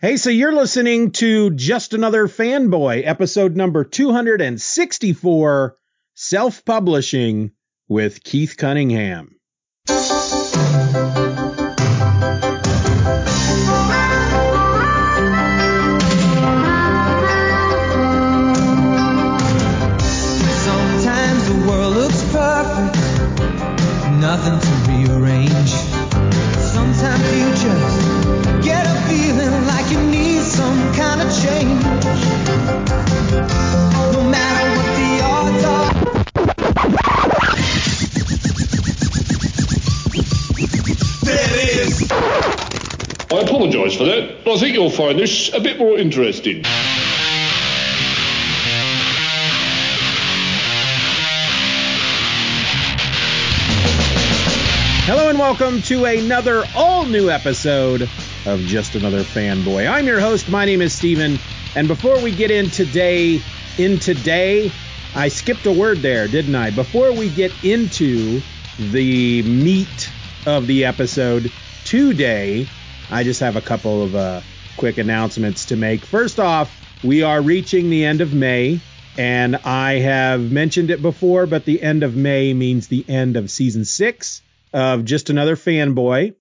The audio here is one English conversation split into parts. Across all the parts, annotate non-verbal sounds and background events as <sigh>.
Hey, so you're listening to Just Another Fanboy, episode number 264 Self Publishing with Keith Cunningham. Apologise for that. But I think you'll find this a bit more interesting. Hello and welcome to another all new episode of Just Another Fanboy. I'm your host. My name is Steven. And before we get in today, in today, I skipped a word there, didn't I? Before we get into the meat of the episode today, I just have a couple of uh, quick announcements to make. First off, we are reaching the end of May, and I have mentioned it before, but the end of May means the end of season six of Just Another Fanboy.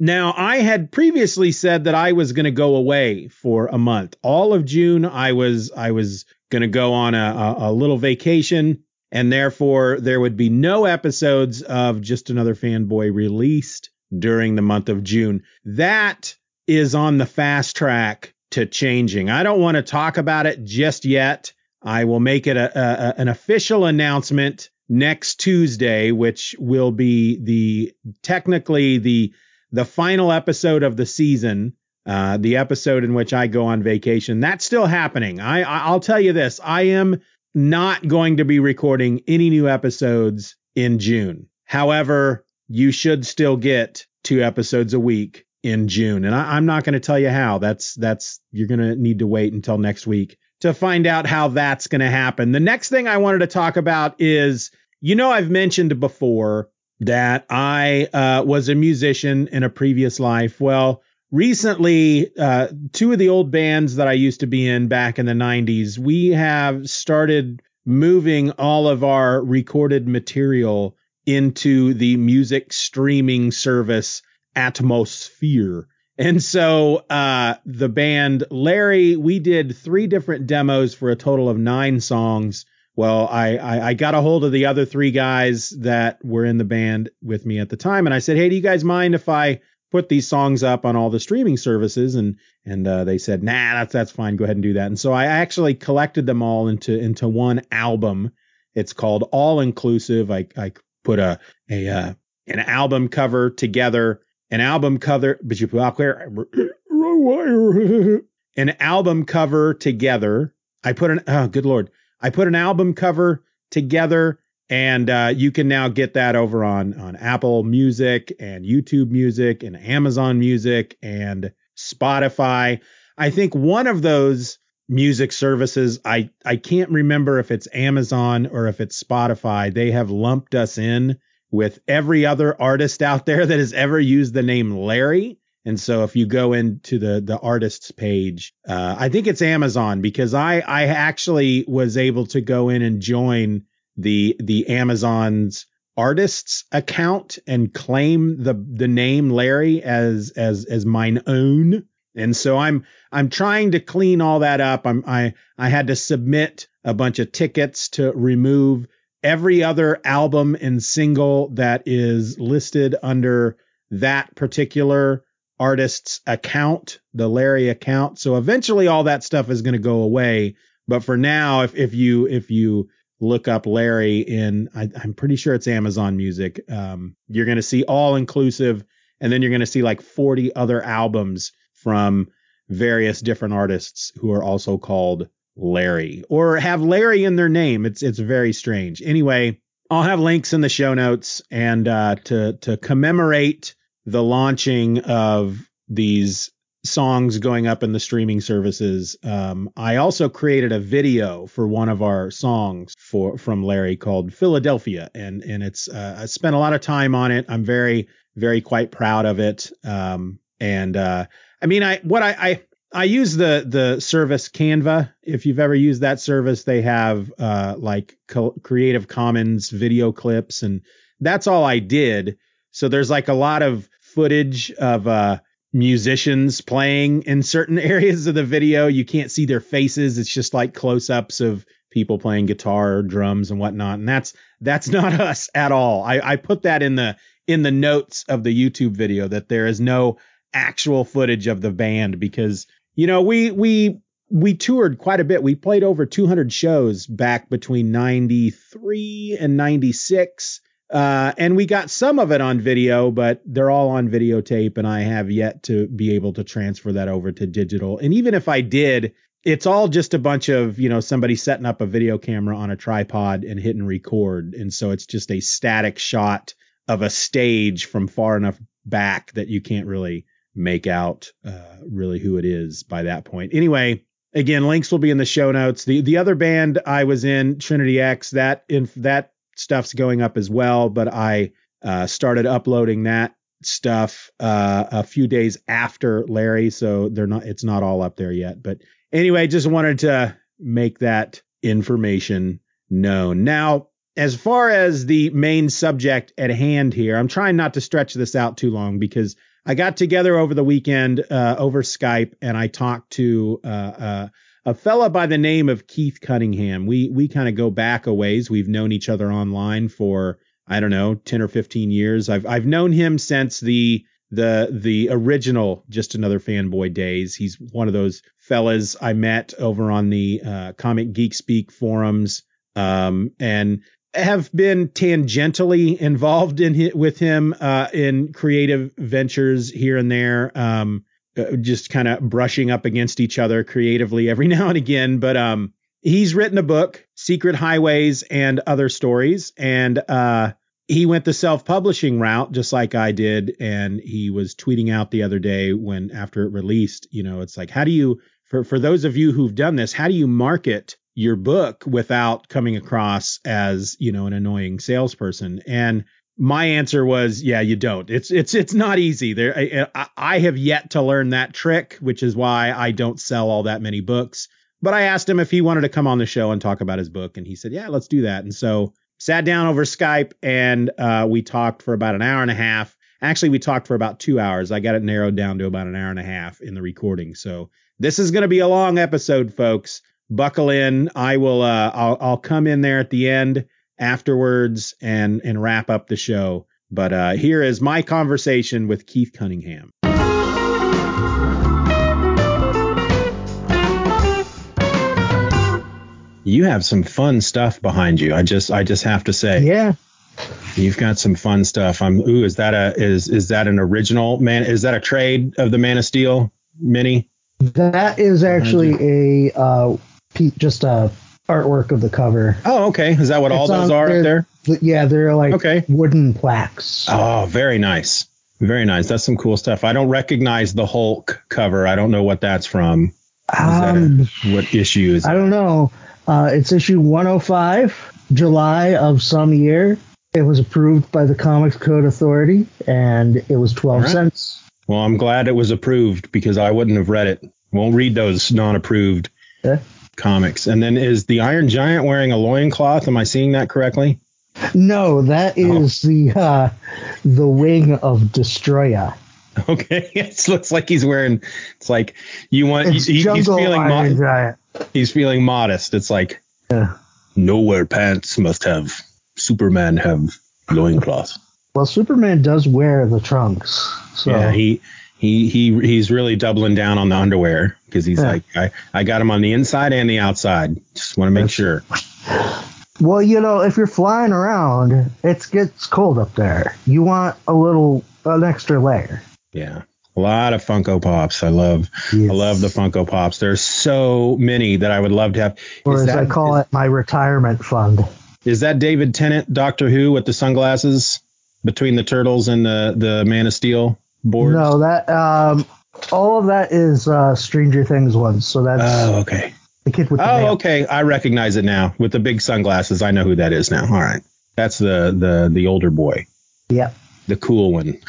Now, I had previously said that I was going to go away for a month. All of June, I was I was going to go on a, a, a little vacation, and therefore there would be no episodes of Just Another Fanboy released during the month of June. That is on the fast track to changing. I don't want to talk about it just yet. I will make it a, a, an official announcement next Tuesday, which will be the technically the the final episode of the season, uh, the episode in which I go on vacation. That's still happening. I I'll tell you this: I am not going to be recording any new episodes in June. However, you should still get two episodes a week in June, and I, I'm not going to tell you how. That's that's you're going to need to wait until next week to find out how that's going to happen. The next thing I wanted to talk about is, you know, I've mentioned before that I uh, was a musician in a previous life. Well, recently, uh, two of the old bands that I used to be in back in the 90s, we have started moving all of our recorded material into the music streaming service Atmosphere. And so uh, the band Larry, we did three different demos for a total of nine songs. Well, I, I, I got a hold of the other three guys that were in the band with me at the time, and I said, "Hey, do you guys mind if I put these songs up on all the streaming services?" And and uh, they said, "Nah, that's that's fine. Go ahead and do that." And so I actually collected them all into into one album. It's called All Inclusive. I I put a a uh, an album cover together an album cover, but you put <clears throat> an album cover together. I put an oh good lord, I put an album cover together, and uh, you can now get that over on on Apple Music and YouTube Music and Amazon Music and Spotify. I think one of those music services, I I can't remember if it's Amazon or if it's Spotify. They have lumped us in with every other artist out there that has ever used the name Larry. And so if you go into the the artists page, uh, I think it's Amazon because I I actually was able to go in and join the the Amazon's artists account and claim the the name Larry as as as mine own. And so I'm I'm trying to clean all that up. I'm I I had to submit a bunch of tickets to remove every other album and single that is listed under that particular artist's account, the Larry account. So eventually all that stuff is going to go away. But for now, if, if you, if you look up Larry in, I, am pretty sure it's Amazon music, um, you're going to see all inclusive. And then you're going to see like 40 other albums from various different artists who are also called Larry or have Larry in their name. It's it's very strange. Anyway, I'll have links in the show notes and uh, to to commemorate the launching of these songs going up in the streaming services. Um, I also created a video for one of our songs for from Larry called Philadelphia, and and it's uh, I spent a lot of time on it. I'm very very quite proud of it. Um, and uh, I mean, I what I, I I use the the service Canva. If you've ever used that service, they have uh, like co- Creative Commons video clips, and that's all I did. So there's like a lot of footage of uh, musicians playing in certain <laughs> areas of the video. You can't see their faces. It's just like close ups of people playing guitar, drums, and whatnot. And that's that's <laughs> not us at all. I, I put that in the in the notes of the YouTube video that there is no actual footage of the band because you know we we we toured quite a bit. We played over 200 shows back between 93 and 96. Uh, and we got some of it on video, but they're all on videotape, and I have yet to be able to transfer that over to digital. And even if I did, it's all just a bunch of, you know, somebody setting up a video camera on a tripod and hitting record. And so it's just a static shot of a stage from far enough back that you can't really make out uh, really who it is by that point. Anyway, again, links will be in the show notes. The the other band I was in, Trinity X, that in that stuff's going up as well, but I uh, started uploading that stuff uh, a few days after Larry, so they're not it's not all up there yet. But anyway, just wanted to make that information known. Now, as far as the main subject at hand here, I'm trying not to stretch this out too long because I got together over the weekend uh, over Skype and I talked to uh, uh, a fella by the name of Keith Cunningham. We we kind of go back a ways. We've known each other online for I don't know 10 or 15 years. I've I've known him since the the the original just another fanboy days. He's one of those fellas I met over on the uh, Comic Geek Speak forums, um, and have been tangentially involved in with him uh, in creative ventures here and there. Um, uh, just kind of brushing up against each other creatively every <laughs> now and again. But um, he's written a book, Secret Highways and Other Stories, and uh, he went the self-publishing route just like I did. And he was tweeting out the other day when after it released, you know, it's like, how do you for for those of you who've done this, how do you market your book without coming across as you know an annoying salesperson. And my answer was yeah you don't. It's it's it's not easy. There I, I, have yet to learn that trick which is why i don't sell all that many books. But i asked him if he wanted to come on the show and talk about his book and he said yeah let's do that. And so sat down over skype and uh, we talked for about an hour and a half. Actually we talked for about two hours. I got it narrowed down to about an hour and a half in the recording. So this is going to be a long episode folks buckle in. I will. Uh, I'll, I'll come in there at the end afterwards and and wrap up the show. But uh, here is my conversation with Keith Cunningham. You have some fun stuff behind you. I just I just have to say. Yeah. You've got some fun stuff. I'm ooh, is that a is is that an original man is that a trade of the Man of Steel mini? That is actually a uh, just a artwork of the cover. Oh, okay. Is that what it's all those on, are up there? Yeah, they're like okay. wooden plaques. Oh, very nice. Very nice. That's some cool stuff. I don't recognize the Hulk cover. I don't know what that's from. Um, a, what issue is? I don't know. Uh, it's issue 105, July of some year. It was approved by the Comics Code Authority, and it was 12 right. cents. Well, I'm glad it was approved because I wouldn't have read it. Won't read those non-approved. Yeah comics. And then is the Iron Giant wearing a loincloth? Am I seeing that correctly? No, that is oh. oh. the uh, the wing of Destroyer. <laughs> Okay, <laughs> it looks like he's wearing. It's like you want. It's he, he's feeling Iron Giant. He's feeling modest. It's like yeah. nowhere pants must have Superman have loincloth. Well, Superman does wear the trunks. So. Yeah, he he he he's really doubling down on the underwear because he's yeah. like I I got him on the inside and the outside. Just want to make sure. Well, you know, if you're flying around, it gets cold up there. You want a little an extra layer. Yeah. A lot of Funko Pops. I love yes. I love the Funko Pops. There's so many that I would love to have. Or is as that, I call is, it, my retirement fund. Is that David Tennant, Doctor Who, with the sunglasses between the turtles and the the Man of Steel? Boards? No, that um, all of that is uh, Stranger Things ones. So that's oh okay. The kid with the oh okay, I recognize it now with the big sunglasses. I know who that is now. All right, that's the the the older boy. Yep. The cool one.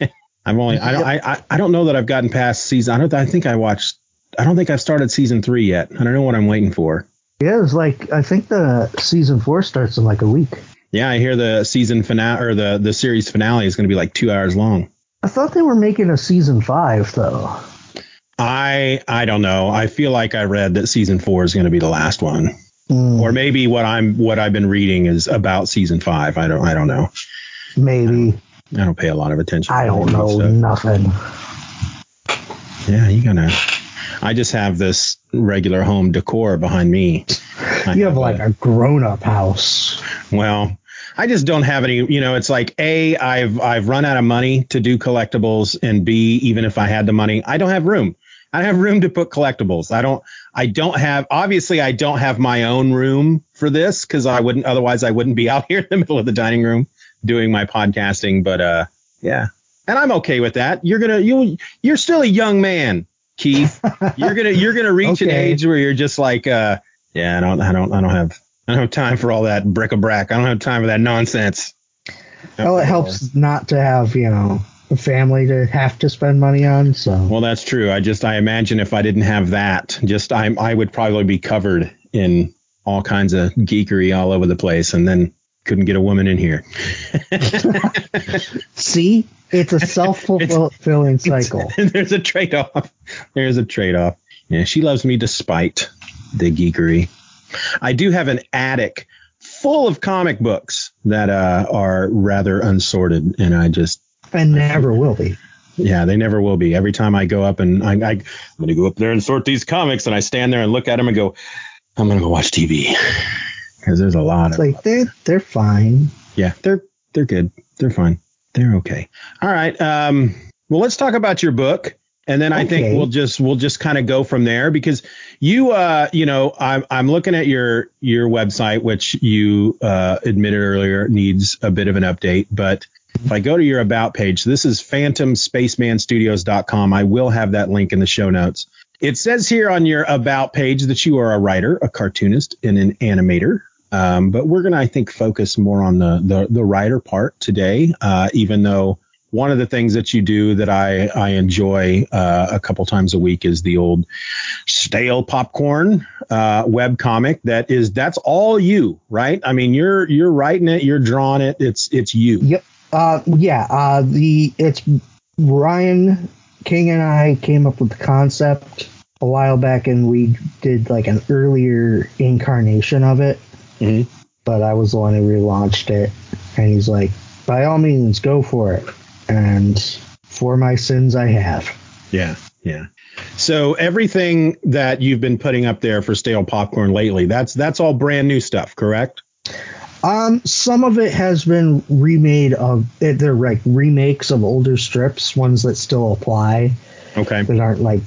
<laughs> I'm only I don't I, I don't know that I've gotten past season. I don't I think I watched I don't think I've started season three yet. I don't know what I'm waiting for. Yeah, it's like I think the season four starts in like a week. Yeah, I hear the season finale or the the series finale is going to be like two hours long. I thought they were making a season five though. I I don't know. I feel like I read that season four is going to be the last one, Mm, or maybe what I'm what I've been reading is about season five. I don't I don't know. maybe I don't pay a lot of attention. I don't know stuff. nothing. Yeah, you gotta. I just have this regular home decor behind me. <laughs> You have like a- a grown up house. Well, I just don't have any. You know, it's like a I've I've run out of money to do collectibles, and b even if I had the money, I don't have room. I don't have room to put collectibles. I don't. I don't have. Obviously, I don't have my own room for this because I wouldn't. Otherwise, I wouldn't be <laughs> out here in the middle of the dining room doing my podcasting. But uh, yeah, and I'm okay with that. You're gonna you you're still a young man, Keith. you're gonna you're gonna reach an <laughs> age where you're just like uh, yeah, I don't I don't I don't have I don't have time for all that bric-a-brac. I don't have time for that nonsense. Well, it helps not to have you know a family to have to spend money on. So Well, that's true. I just I imagine if I didn't have that, just I I would probably be covered in all kinds of geekery all over the place, and then couldn't get a woman in here. <laughs> see, it's a self fulfilling cycle. <laughs> There's a trade-off. There's a trade-off. Yeah, she loves me despite the geekery. I do have an attic full of comic books that uh, are rather unsorted, and I just And never will be. Yeah, they never will be. Every time I go up and I, I I'm gonna go up there and sort these comics, and I stand there and look at them and go, I'm gonna go watch TV because there's a lot It's of like they're they're fine. yeah, they're they're good, they're fine, they're okay. All right, um, well, let's talk about your book, and then I think we'll just we'll just kind of go from there because you uh you know I'm I'm looking at your your website, which you uh, admitted earlier needs a bit of an update, but if I go to your about page, this is phantomspacemanstudios.com. I will have that link in the show notes. It says here on your about page that you are a writer, a cartoonist, and an animator. Um, but we're going to, I think, focus more on the the, the writer part today, uh, even though one of the things that you do that I, I enjoy uh, a couple times a week is the old stale popcorn uh, web comic that is that's all you right i mean you're you're writing it you're drawing it it's it's you Yep. Uh, yeah. Uh, the it's Ryan King and I came up with the concept a while back, and we did like an earlier incarnation of it. Mhm. But I was the one who relaunched it, and he's like, "By all means, go for it." And for my sins, I have. Yeah, yeah. So everything that you've been putting up there for stale popcorn lately, that's that's all brand new stuff, correct? Um, some of it has been remade of they're like remakes of older strips, ones that still apply Okay. that aren't like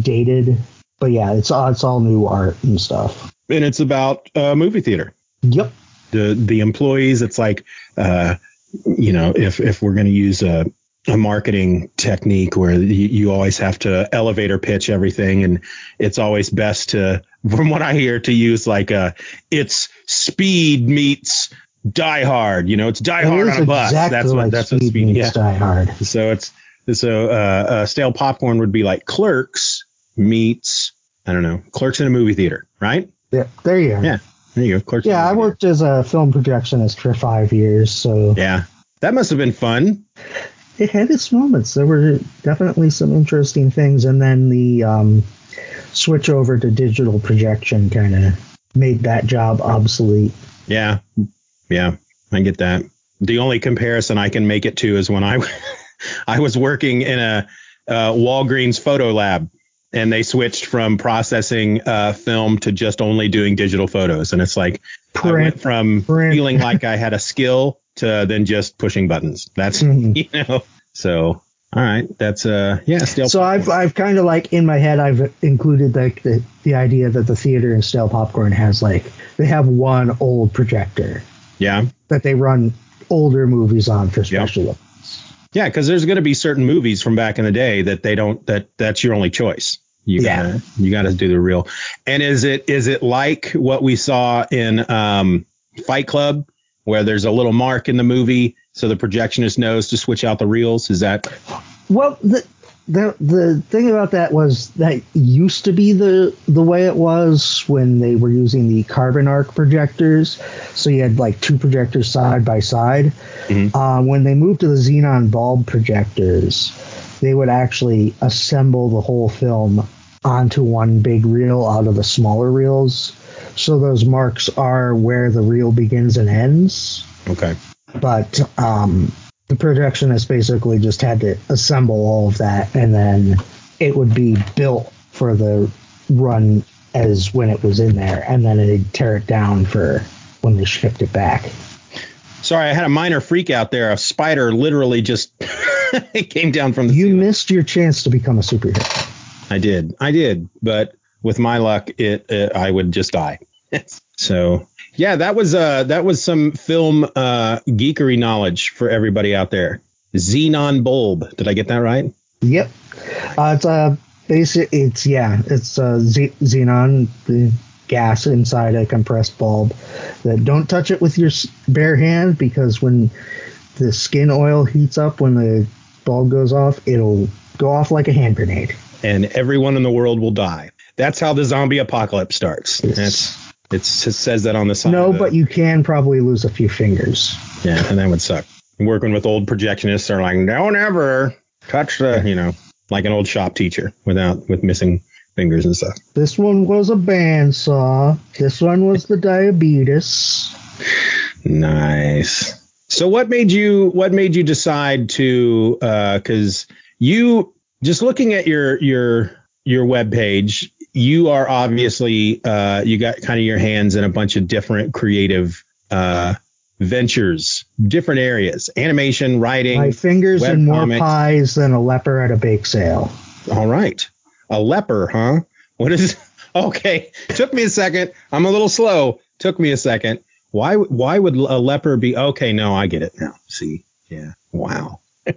dated. But yeah, it's all it's all new art and stuff. And it's about uh, movie theater. Yep. The the employees, it's like uh, you know, if if we're going to use a a marketing technique where you, you always have to elevator pitch everything and it's always best to from what I hear to use like a it's speed meets die hard, you know, it's die It hard on a bus. exactly that's what like that's what Speed speed meets yeah. Die Hard. So it's so uh, uh, stale popcorn would be like Clerks meets I don't know Clerks in a movie theater, right? Yeah, there you are. Yeah, there you go. Clerks. Yeah, I worked as a film projectionist for five years, so. Yeah, that must have been fun. it had its moments. There were definitely some interesting things, and then the um, switch over to digital projection kind of made that job obsolete. Yeah, yeah, I get that. The only comparison I can make it to is when I <laughs> I was working in a uh, Walgreens photo lab. And they switched from processing uh, film to just only doing digital photos, and it's like I went from Print. feeling <laughs> like I had a skill to then just pushing buttons. That's Mhm. <laughs> you know. So all right, that's uh yeah, still. So I've I've kind of like in my head I've included like the the idea that the theater in Stale Popcorn has like they have one old projector yeah that they run older movies on for special. Yeah because there's going to be certain movies from back in the day that they don't that that's your only choice. You Yeah. gotta you gotta do the real. And is it is it like what we saw in um Fight Club where there's a little mark in the movie so the projectionist knows to switch out the reels? Is that Well, the, the the thing about that was that used to be the the way it was when they were using the carbon arc projectors. So you had like two projectors side by side. Mhm. Um, when they moved to the xenon bulb projectors, they would actually assemble the whole film onto one big reel out of the smaller reels. So those marks are where the reel begins and ends Okay. but um, the projectionist basically just had to assemble all of that and then it would be built for the run as when it was in there and then it'd tear it down for when they shipped it back Sorry, I had a minor freak out there. A spider literally just <laughs> it came down from the you ceiling. missed your chance to become a superhero I did. I did. But with my luck, it, uh I would just die. <laughs> so yeah, that was uh that was some film uh geekery knowledge for everybody out there. Xenon bulb. Did I get that right? yep uh, it's a basic it's yeah it's a Z- xenon the gas inside a compressed bulb that don't touch it with your bare hand because when the skin oil heats up when the bulb goes off it'll go off like a hand grenade And everyone in the world will die. That's how the zombie apocalypse starts. Yes. That's it's, it says that on the side. no the- but you can probably lose a few fingers Yeah, and that would suck. Working with old projectionists are like, don't ever touch the, you know, like an old shop teacher without with missing fingers and stuff. this one was a bandsaw this one was the diabetes Nice. So what made you what made you decide to uh cuz you just looking at your your your web page, you are obviously uh you got kind of your hands in a bunch of different creative uh ventures, different areas, animation, writing. my fingers in more comics. pies than a leper at a bake sale All right. A leper, huh? What is <laughs> Okay, took me a second. I'm a little slow. Took me a second. Why why would a leper be Okay, no, I get it now. See. Yeah. Wow. <laughs>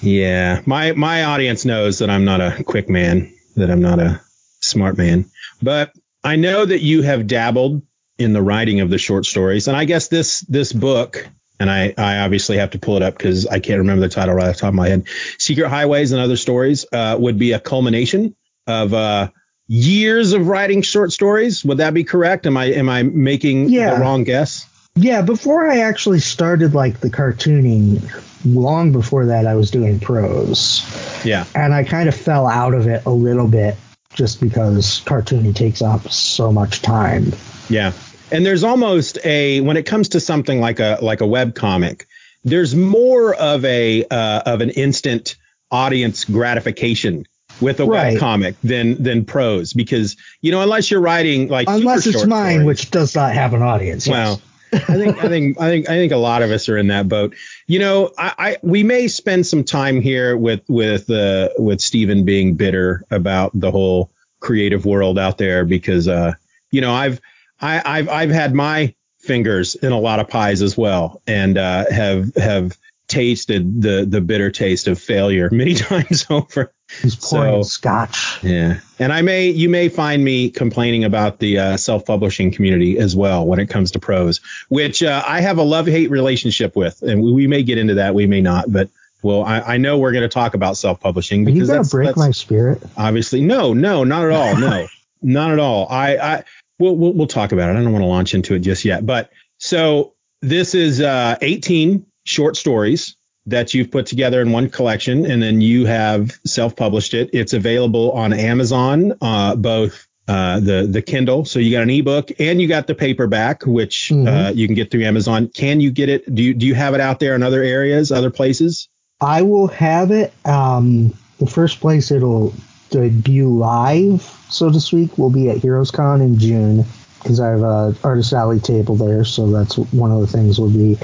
yeah. My my audience knows that I'm not a quick man, that I'm not a smart man. But I know that you have dabbled in the writing of the short stories. And I guess this this book and I, I obviously have to pull it up because I can't remember the title right off the top of my head. Secret Highways and Other Stories uh, would be a culmination of uh, years of writing short stories. Would that be correct? Am I am I making Yeah. the wrong guess? Yeah, before I actually started like the cartooning, long before that I was doing prose. Yeah. And I kind of fell out of it a little bit just because cartooning takes up so much time. Yeah. And there's almost a when it comes to something like a like a web comic, there's more of a uh, of an instant audience gratification with a Right. web comic than than prose because you know unless you're writing like Unless it's mine, stories- which does not have an audience. yes. I think I think I think I think a lot of us are in that boat. You know, I, I we may spend some time here with with uh, with Stephen being bitter about the whole creative world out there because uh, you know I've I, I've I've had my fingers in a lot of pies as well and uh, have have tasted the the bitter taste of failure <laughs> many times over. He's pouring So- scotch. Yeah, and I may you may find me complaining about the uh, self-publishing community as well when it comes to prose, which uh, I have a love-hate relationship with, and we, we may get into that, we may not, but well, I, I know we're going to talk about self-publishing Are you because gonna that's, break that's my spirit? obviously no, no, not at all, no, <laughs> not at all. I, I we'll, we'll we'll talk about it. I don't want to launch into it just yet, but so this is uh, 18 short stories that you've put together in one collection and then you have self-published it. It's available on Amazon, uh, both uh, the the Kindle. So you got an ebook and you got the paperback, which uh, Mhm. you can get through Amazon. Can you get it? Do you do you have it out there in other areas, other places? I will have it. Um, the first place it'll debut live, so to speak, will be at Heroes Con in June because I have a artist alley table there, so that's one of the things will be.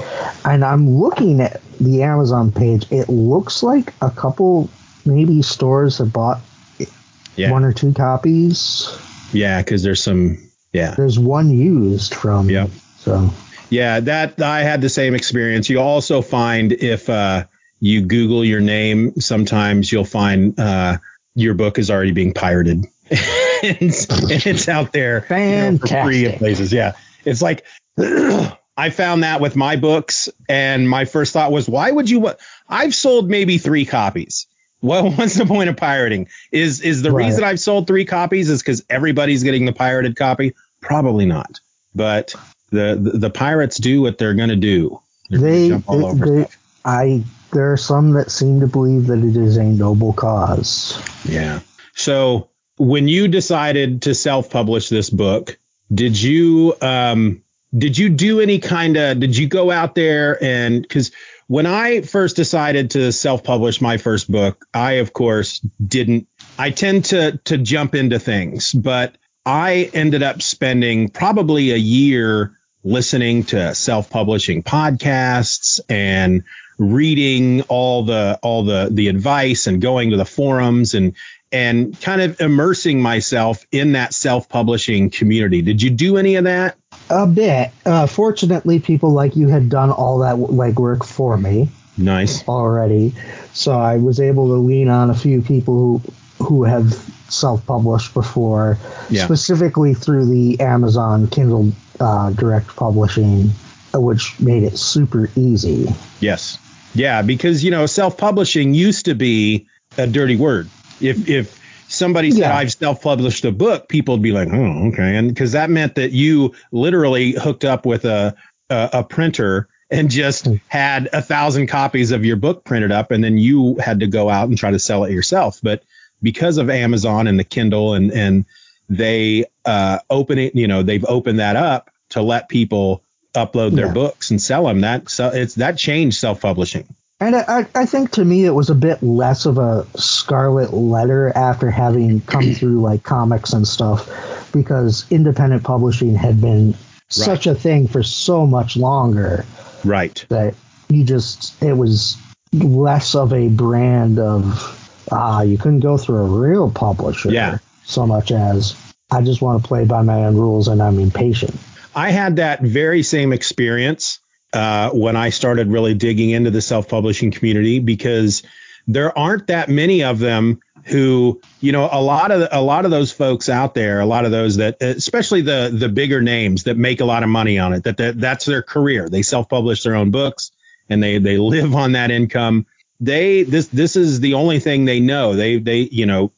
And I'm looking at the Amazon page. It looks like a couple, maybe stores have bought Yeah, one or two copies. yeah, because there's some. Yeah, There's one used from. Yep. So Yeah, that I had the same experience. You also find if uh, you Google your name, sometimes you'll find uh, your book is already being pirated, <laughs> it's, and it's out there you know, for free in places. Yeah, it's like <clears throat> I found that with my books, and my first thought was, why would you? wa- I've sold maybe three copies, Well, <laughs> what's the point of pirating? Is is the Right. reason I've sold three copies is because everybody's getting the pirated copy? Probably not. But the the, the pirates do what they're gonna do. They're They, jump all over they, stuff. I, there are some that seem to believe that it is a noble cause. Yeah. So when you decided to self-publish this book, did you um did you do any kind of did you go out there and because when I first decided to self-publish my first book, I of course didn't I tend to to jump into things, but I ended up spending probably a year listening to self-publishing podcasts and reading all the all the the advice and going to the forums and and kind of immersing myself in that self-publishing community. Did you do any of that? A bit. Uh, fortunately, people like you had done all that legwork for me Nice. already, so I was able to lean on a few people who who have self-published before, Yeah. specifically through the Amazon Kindle uh, Direct Publishing, uh, which made it super easy. Yes. Yeah, because you know, self-publishing used to be a dirty word. If if somebody said Yeah. I've self-published a book, people would be like, "Oh, okay," and because that meant that you literally hooked up with a a, a printer and just had a thousand copies of your book printed up, and then you had to go out and try to sell it yourself. But because of Amazon and the Kindle and and they uh, open it, you know, they've opened that up to let people upload their Yeah. books and sell them. That so it's that changed self-publishing. And I, I- think to me it was a bit less of a scarlet letter after having come <clears throat> through like comics and stuff, because independent publishing had been such a thing for so much longer Right. that you just it was less of a brand of ah you couldn't go through a real publisher Yeah. so much as I just want to play by my own rules and I'm impatient. I had that very same experience uh, when I started really digging into the self-publishing community because there aren't that many of them who, you know, a lot of a lot of those folks out there, a lot of those that, especially the the bigger names that make a lot of money on it, that, that that's their career. They self-publish their own books and they they live on that income. They this this is the only thing they know. They they you know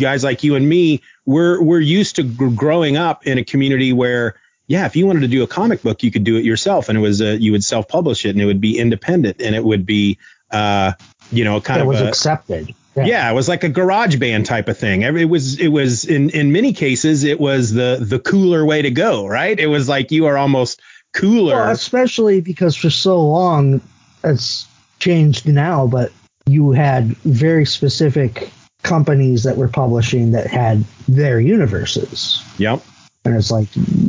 guys like you and me, we're we're used to gr- growing up in a community where, yeah, if you wanted to do a comic book, you could do it yourself, and it was uh, you would self publish it, and it would be independent, and it would be, uh, you know, kind It of was a, accepted. yeah, it was like a garage band type of thing. It was it was in in many cases it was the the cooler way to go, right? It was like you are almost cooler. Well, especially because for so long it's changed now, but you had very specific companies that were publishing that had their universes. yep. And it's like,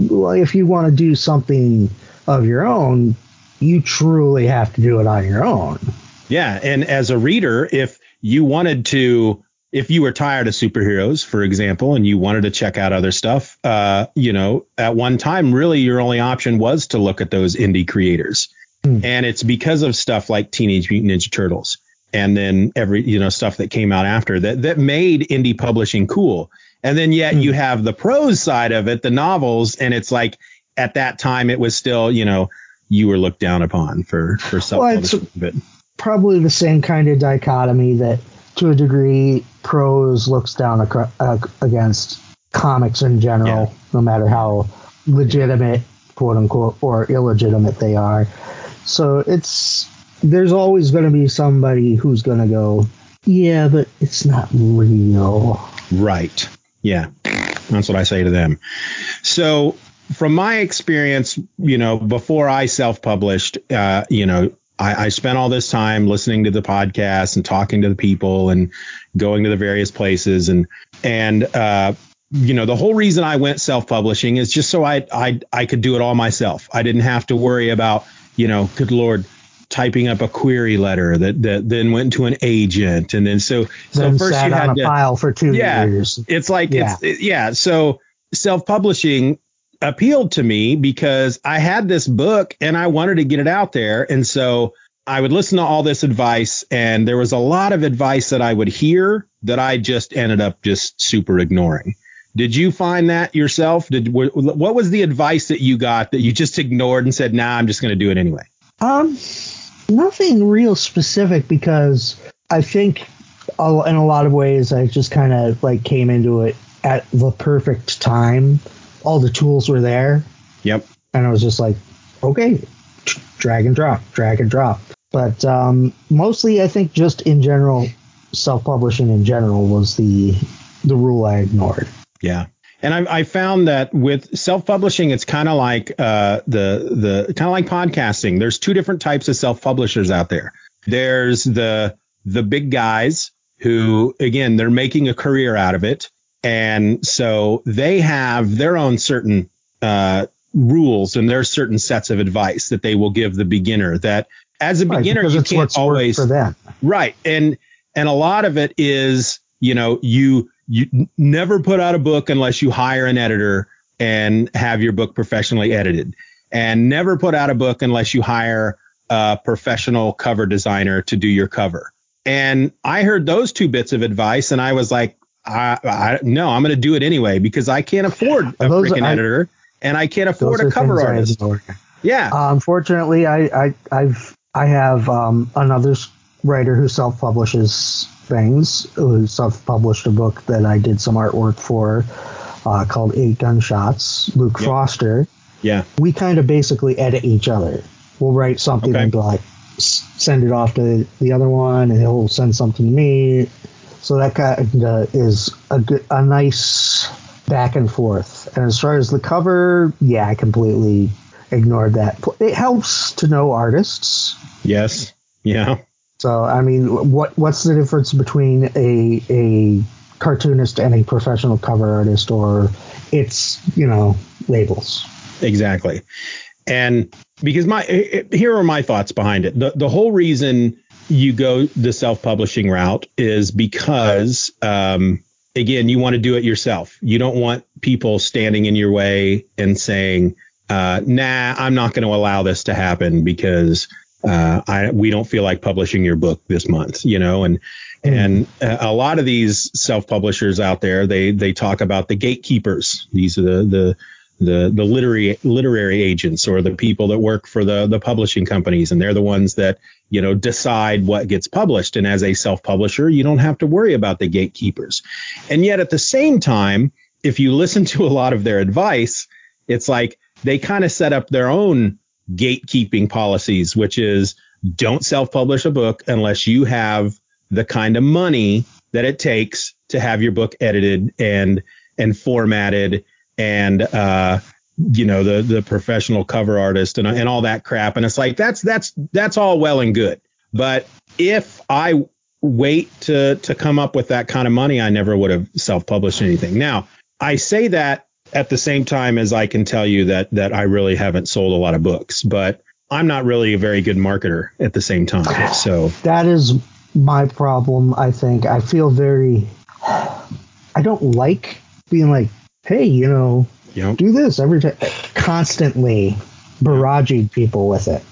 well, if you want to do something of your own, you truly have to do it on your own. Yeah, and as a reader, if you wanted to, if you were tired of superheroes, for example, and you wanted to check out other stuff, uh, you know, at one time, really your only option was to look at those indie creators, and it's because of stuff like Teenage Mutant Ninja Turtles, and then every you know stuff that came out after that that made indie publishing cool, and then yet you have the prose side of it, the novels, and it's like at that time it was still you know you were looked down upon for for self it's- publishing, but Probably the same kind of dichotomy that, to a degree, prose looks down ac- uh, against comics in general, Yeah. no matter how legitimate, quote unquote, or illegitimate they are. So it's there's always going to be somebody who's going to go, yeah, but it's not real. Right. Yeah. That's what I say to them. So, from my experience, you know, before I self published, uh, you know, I, I spent all this time listening to the podcast and talking to the people and going to the various places and, and, uh, you know, the whole reason I went self publishing is just so I, I, I could do it all myself. I didn't have to worry about, you know, good Lord, typing up a query letter that, that then went to an agent. And then so, so first you had to, file for two yeah, years. it's like Yeah. it's it- yeah. So self-publishing appealed to me because I had this book and I wanted to get it out there, and so I would listen to all this advice, and there was a lot of advice that I would hear that I just ended up just super ignoring. Did you find that yourself? Did what was the advice that you got that you just ignored and said, "Nah, I'm just going to do it anyway"? Um, nothing real specific because I think in a lot of ways, I just kind of like came into it at the perfect time. All the tools were there, Yep. and I was just like, okay, drag and drop, drag and drop. But um, mostly, I think just in general, self-publishing in general was the the rule I ignored. Yeah. And I, I found that with self-publishing, it's kind of like uh, the the kind of like podcasting. There's two different types of self-publishers out there. There's the the big guys who, again, they're making a career out of it, and so they have their own certain uh, rules and their certain sets of advice that they will give the beginner. That as a Right, beginner, you can't always for them. Right. And and a lot of it is, you know, you you never put out a book unless you hire an editor and have your book professionally edited. And never put out a book unless you hire a professional cover designer to do your cover. And I heard those two bits of advice and I was like, I, I no, I'm going to do it anyway because I can't afford a Those- freaking I- editor and I can't afford a cover artist. Yeah. Uh, unfortunately, I, I I've I have um, another writer who self-publishes things, who self-published a book that I did some artwork for, uh, called Eight Gunshots. Luke Yep. Foster. yeah. We kind of basically edit each other. We'll write something Okay. and like send it off to the other one, and he'll send something to me. So that kind of is a good, a nice back and forth. And as far as the cover, yeah, I completely ignored that. It helps to know artists. Yes. Yeah. So I mean, what what's the difference between a a cartoonist and a professional cover artist, or it's you know labels? Exactly. And because my here are my thoughts behind it. The the whole reason you go the self-publishing route is because um again, you want to do it yourself. You don't want people standing in your way and saying, uh, nah, I'm not going to allow this to happen because uh, I we don't feel like publishing your book this month, you know, and and uh, a lot of these self-publishers out there, they they talk about the gatekeepers. These are the the the the literary literary agents or the people that work for the the publishing companies, and they're the ones that you know decide what gets published. And as a self-publisher, you don't have to worry about the gatekeepers. And yet, at the same time, if you listen to a lot of their advice, it's like they kind of set up their own gatekeeping policies, which is don't self-publish a book unless you have the kind of money that it takes to have your book edited and and formatted and uh you know the the professional cover artist and and all that crap. And it's like that's that's that's all well and good. But if i wait to to come up with that kind of money i never would have self-published anything. Now i say that at the same time as i can tell you that that i really haven't sold a lot of books but i'm not really a very good marketer at the same time so That is my problem. I think I feel very. I don't like being like, hey, you know, know do this every time, constantly barraging people with it,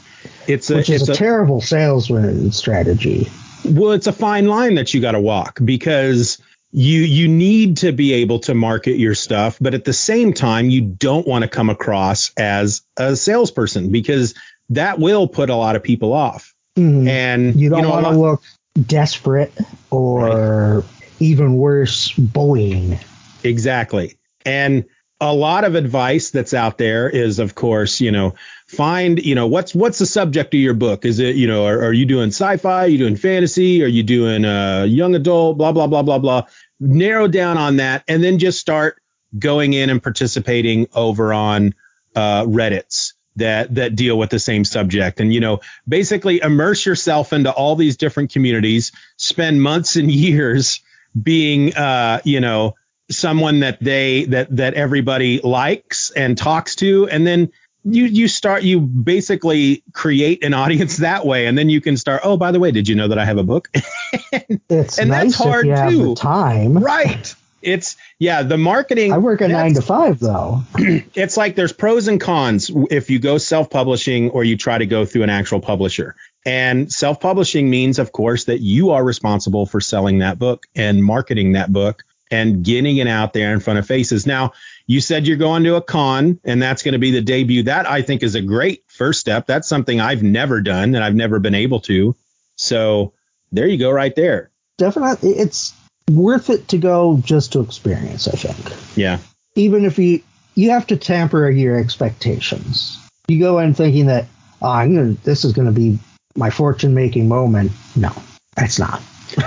it's a which is a, a terrible salesman strategy. well it's a fine line that you got to walk because you you need to be able to market your stuff but at the same time you don't want to come across as a salesperson because that will put a lot of people off Mhm. and You don't know, want to lot- look desperate or even worse, bullying. Exactly. And a lot of advice that's out there is, of course, you know, find, you know, what's what's the subject of your book? Is it, you know, are, are you doing sci-fi? Are you doing fantasy? Are you doing uh, young adult? Blah blah blah blah blah. Narrow down on that, and then just start going in and participating over on uh, Reddit's that that deal with the same subject, and you know, basically immerse yourself into all these different communities. Spend months and years being, uh, you know someone that they that that everybody likes and talks to and then you you start you basically create an audience that way and then you can start oh by the way did you know that i have a book <laughs> It's And that's hard, if you have too. the time. right it's yeah the marketing I work a nine to five though. <clears throat> it's like there's pros and cons if you go self-publishing or you try to go through an actual publisher. And self-publishing means, of course, that you are responsible for selling that book and marketing that book and getting it out there in front of faces. Now, you said you're going to a con and that's going to be the debut. That I think is a great first step. That's something I've never done and I've never been able to. So there you go right there. definitely it's worth it to go just to experience. I think. Yeah. Even if you you have to temper your expectations. You go in thinking that oh, I'm gonna this is gonna be my fortune making moment. No, it's not.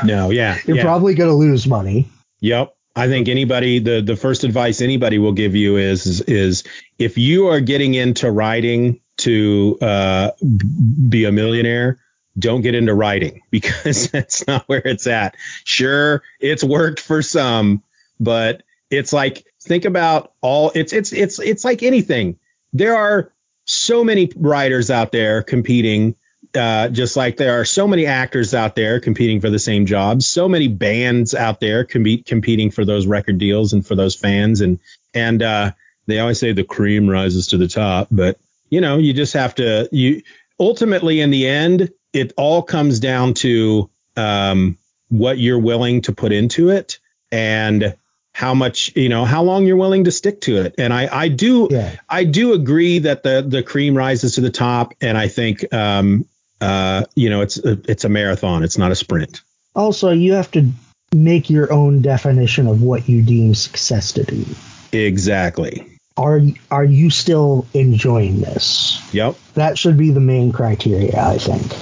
No. Yeah. <laughs> You're yeah. probably gonna lose money. Yep. I think anybody the the first advice anybody will give you is is if you are getting into writing to uh, be a millionaire, don't get into writing <laughs> because that's not where it's at. Sure, it's worked for some, but it's like think about all it's it's it's it's like anything. There are so many writers out there competing uh, just like there are so many actors out there competing for the same jobs, so many bands out there compete, competing for those record deals and for those fans, and and uh, they always say the cream rises to the top, but you know you just have to you ultimately in the end it all comes down to um, what you're willing to put into it and how much you know how long you're willing to stick to it. And i i do Yeah. i do agree that the the cream rises to the top. And i think um uh you know it's a, it's a marathon it's not a sprint Also, you have to make your own definition of what you deem success to be. exactly Are are you still enjoying this? yep That should be the main criteria, I think.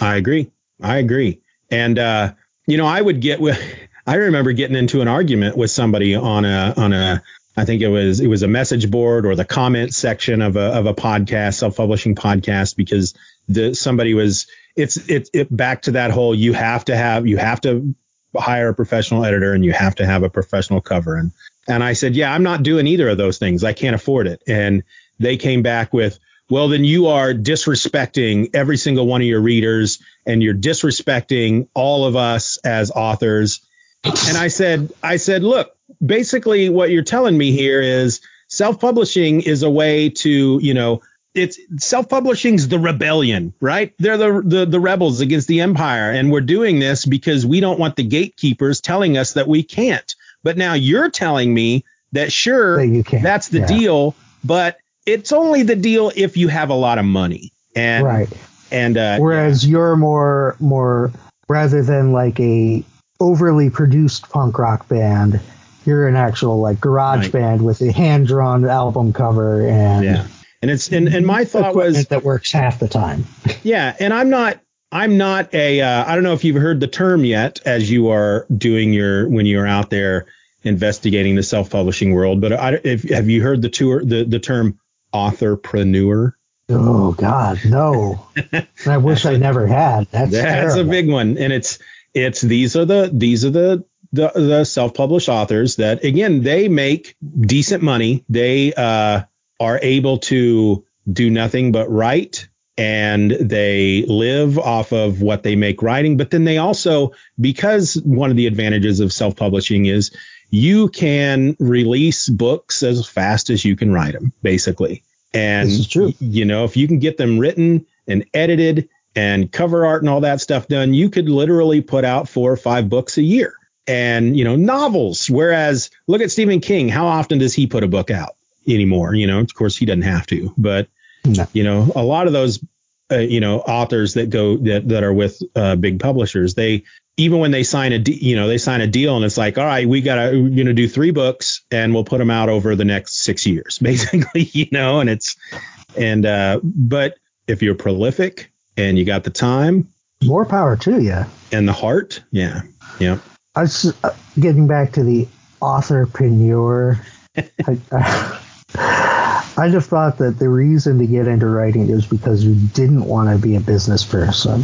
I agree. I agree. And uh, you know, I would get with. <laughs> I remember getting into an argument with somebody on a on a. I think it was it was a message board or the comment section of a of a podcast, self publishing podcast, because the somebody was. It's it's it back to that whole. You have to have you have to hire a professional editor and you have to have a professional cover and and I said, yeah, I'm not doing either of those things. I can't afford it. And they came back with, well, then you are disrespecting every single one of your readers and you're disrespecting all of us as authors. And I said, I said, look, basically what you're telling me here is self-publishing is a way to, you know, it's self-publishing's the rebellion, right? They're the, the the rebels against the empire, and we're doing this because we don't want the gatekeepers telling us that we can't. But now you're telling me that sure, That you can, that's the yeah. deal, but it's only the deal if you have a lot of money. And right. and uh, Whereas you're more more rather than like a overly produced punk rock band, you're an actual like garage Right. band with a hand drawn album cover and yeah, and it's and and my thought was that works half the time. <laughs> Yeah, and I'm not I'm not a uh, I don't know if you've heard the term yet as you are doing your when you're out there investigating the self-publishing world, but I, if, have you heard the tour the the term authorpreneur? Oh God, no! <laughs> I wish I never had. That's That's a big one, and it's it's these are the these are the the, the self-published authors that again they make decent money. They uh, are able to do nothing but write, and they live off of what they make writing. But then they also because one of the advantages of self-publishing is you can release books as fast as you can write them, basically. And This is true. you know, if you can get them written and edited and cover art and all that stuff done, you could literally put out four or five books a year. And, you know, novels. Whereas look at Stephen King. How often does he put a book out anymore? You know, of course he doesn't have to, but No. you know, a lot of those, uh, you know, authors that go that, that are with uh, big publishers, they even when they sign a, de- you know, they sign a deal and it's like, all right, we gotta, we're gonna do three books and we'll put them out over the next six years, <laughs> basically, you know, and it's, and, uh, but if you're prolific and you got the time More power to you. and the heart, yeah, yeah, I was uh, getting back to the authorpreneur. <laughs> I, I, I just thought that the reason to get into writing is because you didn't want to be a business person.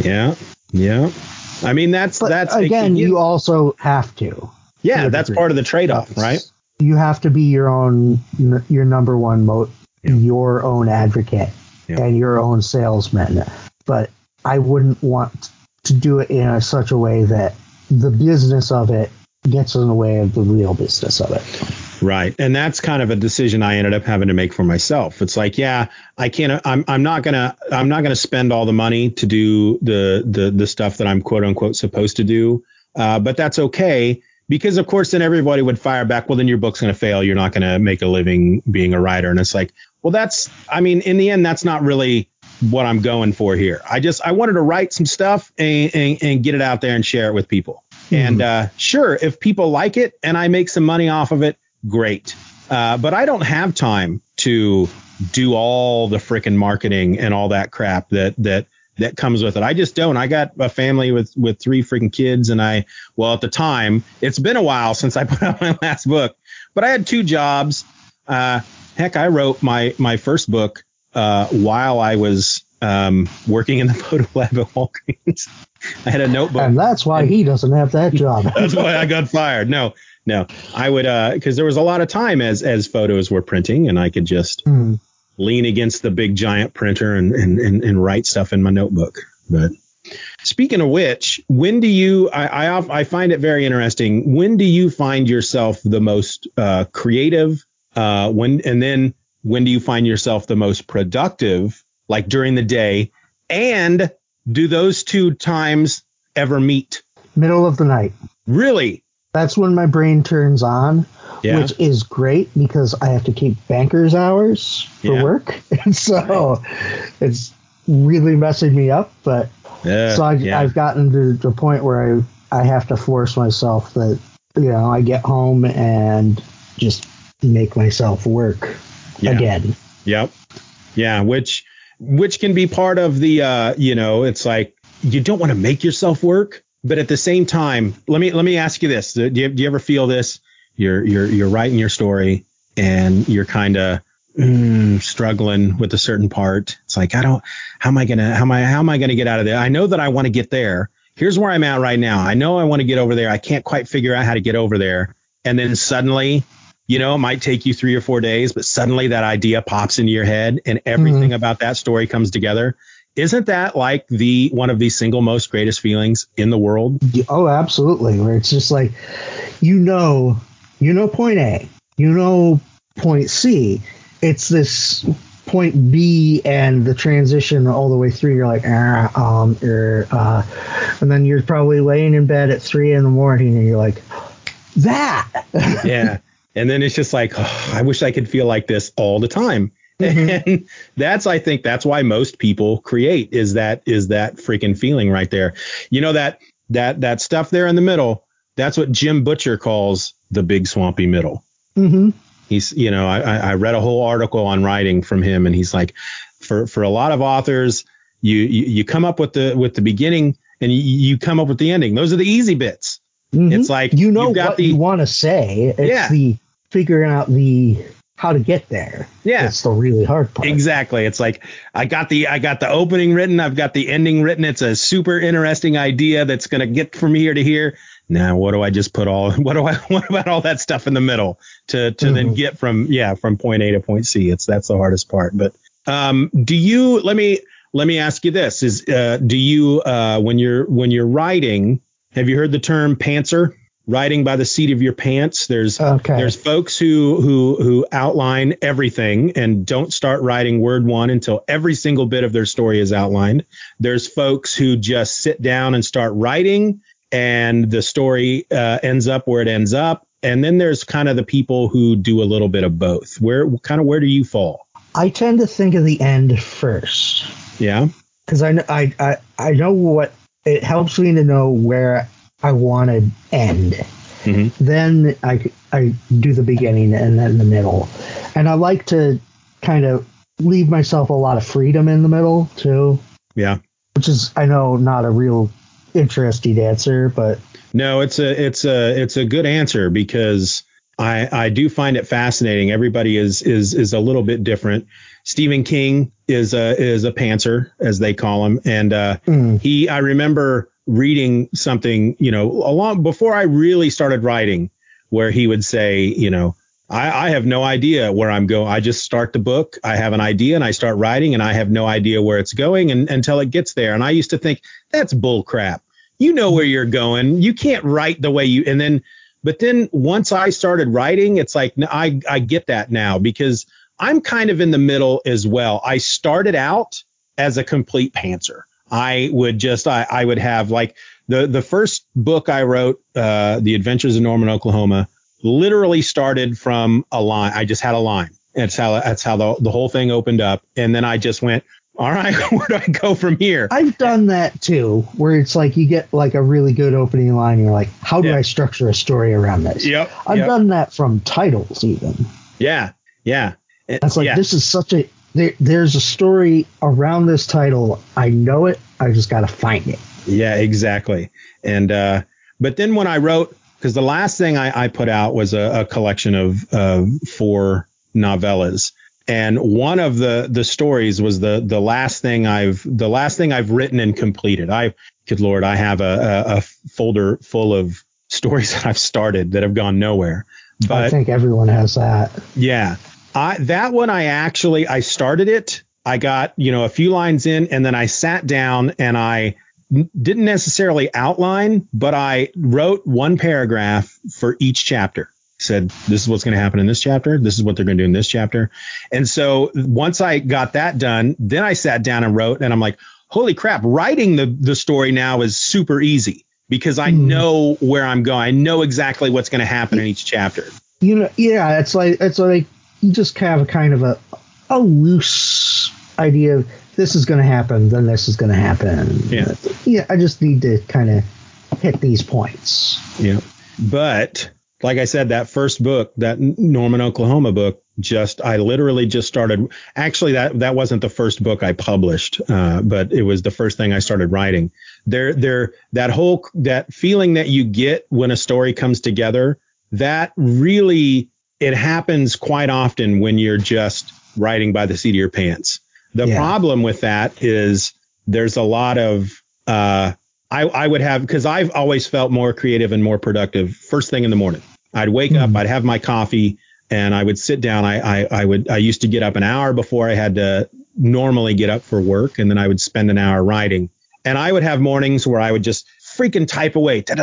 yeah, yeah. I mean, that's, But that's, again, you also have to. yeah, to that's degree. part of the trade off, right? You have to be your own, your number one mo, Yeah. your own advocate, Yeah. and your own salesman. But I wouldn't want to do it in a, such a way that the business of it gets in the way of the real business of it. Right. And that's kind of a decision I ended up having to make for myself. It's like, yeah, I can't I'm I'm not going to I'm not going to spend all the money to do the the the stuff that I'm quote unquote supposed to do. Uh, but that's okay because of course then everybody would fire back, well then your book's going to fail, you're not going to make a living being a writer and it's like, well that's I mean in the end that's not really what I'm going for here. I just I wanted to write some stuff and, and, and get it out there and share it with people. Mm-hmm. And uh, sure, if people like it and I make some money off of it, great. Uh, but I don't have time to do all the freaking marketing and all that crap that that that comes with it. I just don't. I got a family with with three freaking kids, and I well at the time it's been a while <laughs> since I put out my last book, but I had two jobs. Uh, heck, I wrote my my first book uh, while I was um, working in the photo lab at Walgreens. <laughs> I had a notebook, and that's why he doesn't have that job. <laughs> that's why I got fired. No, no, I would uh because uh, there was a lot of time as as photos were printing, and I could just mm. lean against the big giant printer and, and and and write stuff in my notebook. But speaking of which, when do you? I I, I find it very interesting. When do you find yourself the most uh, creative? Uh, when and then when do you find yourself the most productive? Like during the day, and do those two times ever meet? Middle of the night. Really? That's when my brain turns on, yeah. which is great because I have to keep banker's hours for yeah. work. <laughs> And so it's really messing me up. But uh, so I, have gotten to the point where I, I have to force myself that, you know, I get home and just make myself work again. Yep. Yeah. Which, which can be part of the, uh, you know, it's like you don't want to make yourself work but at the same time, let me let me ask you this: Do you, do you ever feel this? You're you're you're writing your story and you're kind of mm, struggling with a certain part. It's like I don't. How am I gonna? How am I? How am I gonna get out of there? I know that I want to get there. Here's where I'm at right now. I know I want to get over there. I can't quite figure out how to get over there. And then suddenly, you know, it might take you three or four days, but suddenly that idea pops into your head and everything mm-hmm. about that story comes together. Isn't that like the one of the single most greatest feelings in the world? Oh, absolutely. Where it's just like you know, you know point A, you know point C. It's this point B and the transition all the way through. You're like, ah, um, er, uh, and then you're probably laying in bed at three in the morning, and you're like, that. yeah, <laughs> and then it's just like, oh, I wish I could feel like this all the time. Mm-hmm. <laughs> And that's I think that's why most people create is that is that freaking feeling right there. You know that that that stuff there in the middle, that's what Jim Butcher calls the big swampy middle. Mm-hmm. He's you know, I, I read a whole article on writing from him and he's like, for for a lot of authors, you you, you come up with the with the beginning and you, you come up with the ending. Those are the easy bits. Mm-hmm. It's like you know what the, you want to say. It's yeah. the figuring out the how to get there. Yeah. It's the really hard part. Exactly. It's like I got the I got the opening written, I've got the ending written. It's a super interesting idea that's gonna get from here to here. Now what do I just put all <laughs> what do I <laughs> what about all that stuff in the middle to to mm-hmm. then get from yeah, from point A to point C. It's that's the hardest part. But um do you let me let me ask you this is uh do you uh when you're when you're writing, have you heard the term pantser? Writing by the seat of your pants. There's okay. there's folks who who who outline everything and don't start writing word one until every single bit of their story is outlined. There's folks who just sit down and start writing and the story uh, ends up where it ends up. And then there's kind of the people who do a little bit of both. Where kind of where do you fall? I tend to think of the end first. Yeah. Because I, I I I know what it helps me to know where I want to end. Mm-hmm. Then I, I do the beginning and then the middle. And I like to kind of leave myself a lot of freedom in the middle too. Yeah. Which is, I know, not a real interesting answer, but no, it's a it's a it's a good answer because I I do find it fascinating. Everybody is is is a little bit different. Stephen King is a is a pantser as they call him, and uh, mm. he I remember reading something, you know, along before I really started writing, where he would say, you know, I, I have no idea where I'm going. I just start the book. I have an idea and I start writing and I have no idea where it's going and, until it gets there. And I used to think that's bull crap. You know where you're going. You can't write the way you, and then, but then once I started writing, it's like, I, I get that now because I'm kind of in the middle as well. I started out as a complete pantser. I would just I, I would have like the the first book I wrote, uh, The Adventures of Norman, Oklahoma, literally started from a line. I just had a line. That's how that's how the, the whole thing opened up. And then I just went, all right, <laughs> where do I go from here? I've done that too, where it's like you get like a really good opening line. And you're like, how do Yeah. I structure a story around this? Yep, I've yep. done that from titles even. Yeah, yeah. That's like yeah. this is such a there, there's a story around this title. I know it. I just got to find it. Yeah, exactly. And uh, but then when I wrote, because the last thing I, I put out was a, a collection of uh, four novellas, and one of the the stories was the the last thing I've the last thing I've written and completed. I, good lord, I have a, a, a folder full of stories <laughs> that I've started that have gone nowhere. But I think everyone has that. yeah. I that one I actually I started it. I got, you know, a few lines in and then I sat down and I n- didn't necessarily outline, but I wrote one paragraph for each chapter. Said this is what's going to happen in this chapter. This is what they're going to do in this chapter. And so once I got that done, then I sat down and wrote and I'm like, holy crap, writing the the story now is super easy because I Mhm. know where I'm going. I know exactly what's going to happen in each chapter. You know, yeah, it's like it's like you just have a kind of a a loose idea of this is going to happen, then this is going to happen. Yeah. yeah. I just need to kind of hit these points. Yeah. But like I said, that first book, that Norman, Oklahoma book, just I literally just started. Actually, that that wasn't the first book I published, uh, but it was the first thing I started writing. There, there, that whole that feeling that you get when a story comes together, that really it happens quite often when you're just writing by the seat of your pants. The Yeah. problem with that is there's a lot of uh, I, I would have because I've always felt more creative and more productive first thing in the morning. I'd wake up, Mhm. I'd have my coffee, and I would sit down. I, I I would I used to get up an hour before I had to normally get up for work, and then I would spend an hour writing. And I would have mornings where I would just freaking type away, and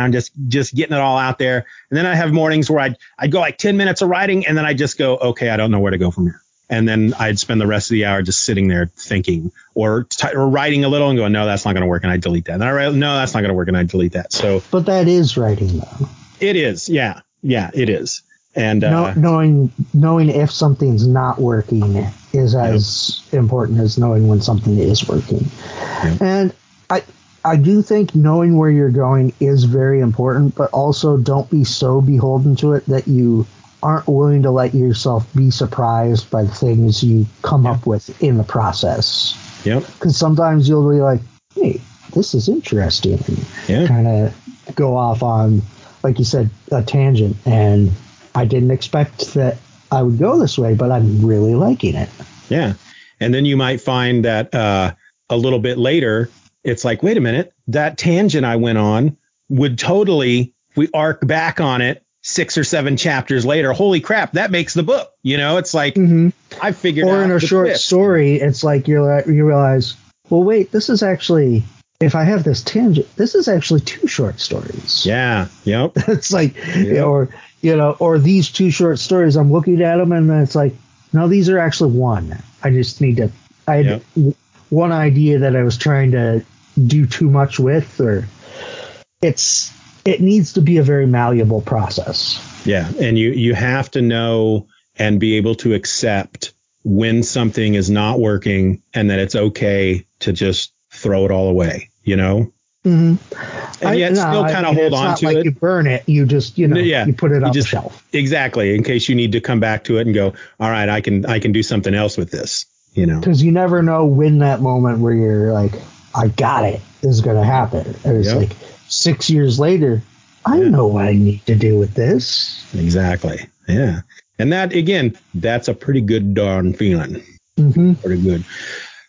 I'm just just getting it all out there. And then I have mornings where I'd I'd go like 10 minutes of writing, and then I just go, okay, I don't know where to go from here. And then I'd spend the rest of the hour just sitting there thinking or, t- or writing a little and going, no, that's not going to work. And I delete that. And I write, no, that's not going to work. And I delete that. So But that is writing, though. it is. Yeah. Yeah, it is. And, uh, Know knowing knowing if something's not working is as important as knowing when something is working. And I I do think knowing where you're going is very important, but also don't be so beholden to it that you aren't willing to let yourself be surprised by the things you come up with in the process. yep. Because sometimes you'll be like, "Hey, this is interesting," and Yeah. kind of go off on, like you said, a tangent. And I didn't expect that I would go this way, but I'm really liking it. Yeah. And then you might find that, uh, a little bit later, it's like, wait a minute, that tangent I went on would totally, if we arc back on it six or seven chapters later, holy crap, that makes the book. You know, it's like, mm-hmm. I figured or out in a short twist. story, it's like you're you realize, well, wait, this is actually if I have this tangent, this is actually two short stories. Yeah. Yep. <laughs> it's like, or you know, or these two short stories. I'm looking at them, and then it's like, no, these are actually one. I just need to. I had Yep. one idea that I was trying to do too much with, or it's it needs to be a very malleable process. Yeah, and you you have to know and be able to accept when something is not working and that it's okay to just throw it all away, you know? Mm-hmm. And yet still kind of hold on to like it. You burn it. You just you know yeah, you put it on the shelf. Exactly, in case you need to come back to it and go, "All right, I can I can do something else with this." You know. because you never know when that moment where you're like, I got it it is going to happen. And it's Yep. like six years later, I Yeah. know what I need to do with this. Exactly. Yeah. And that again, that's a pretty good darn feeling. hmm pretty good.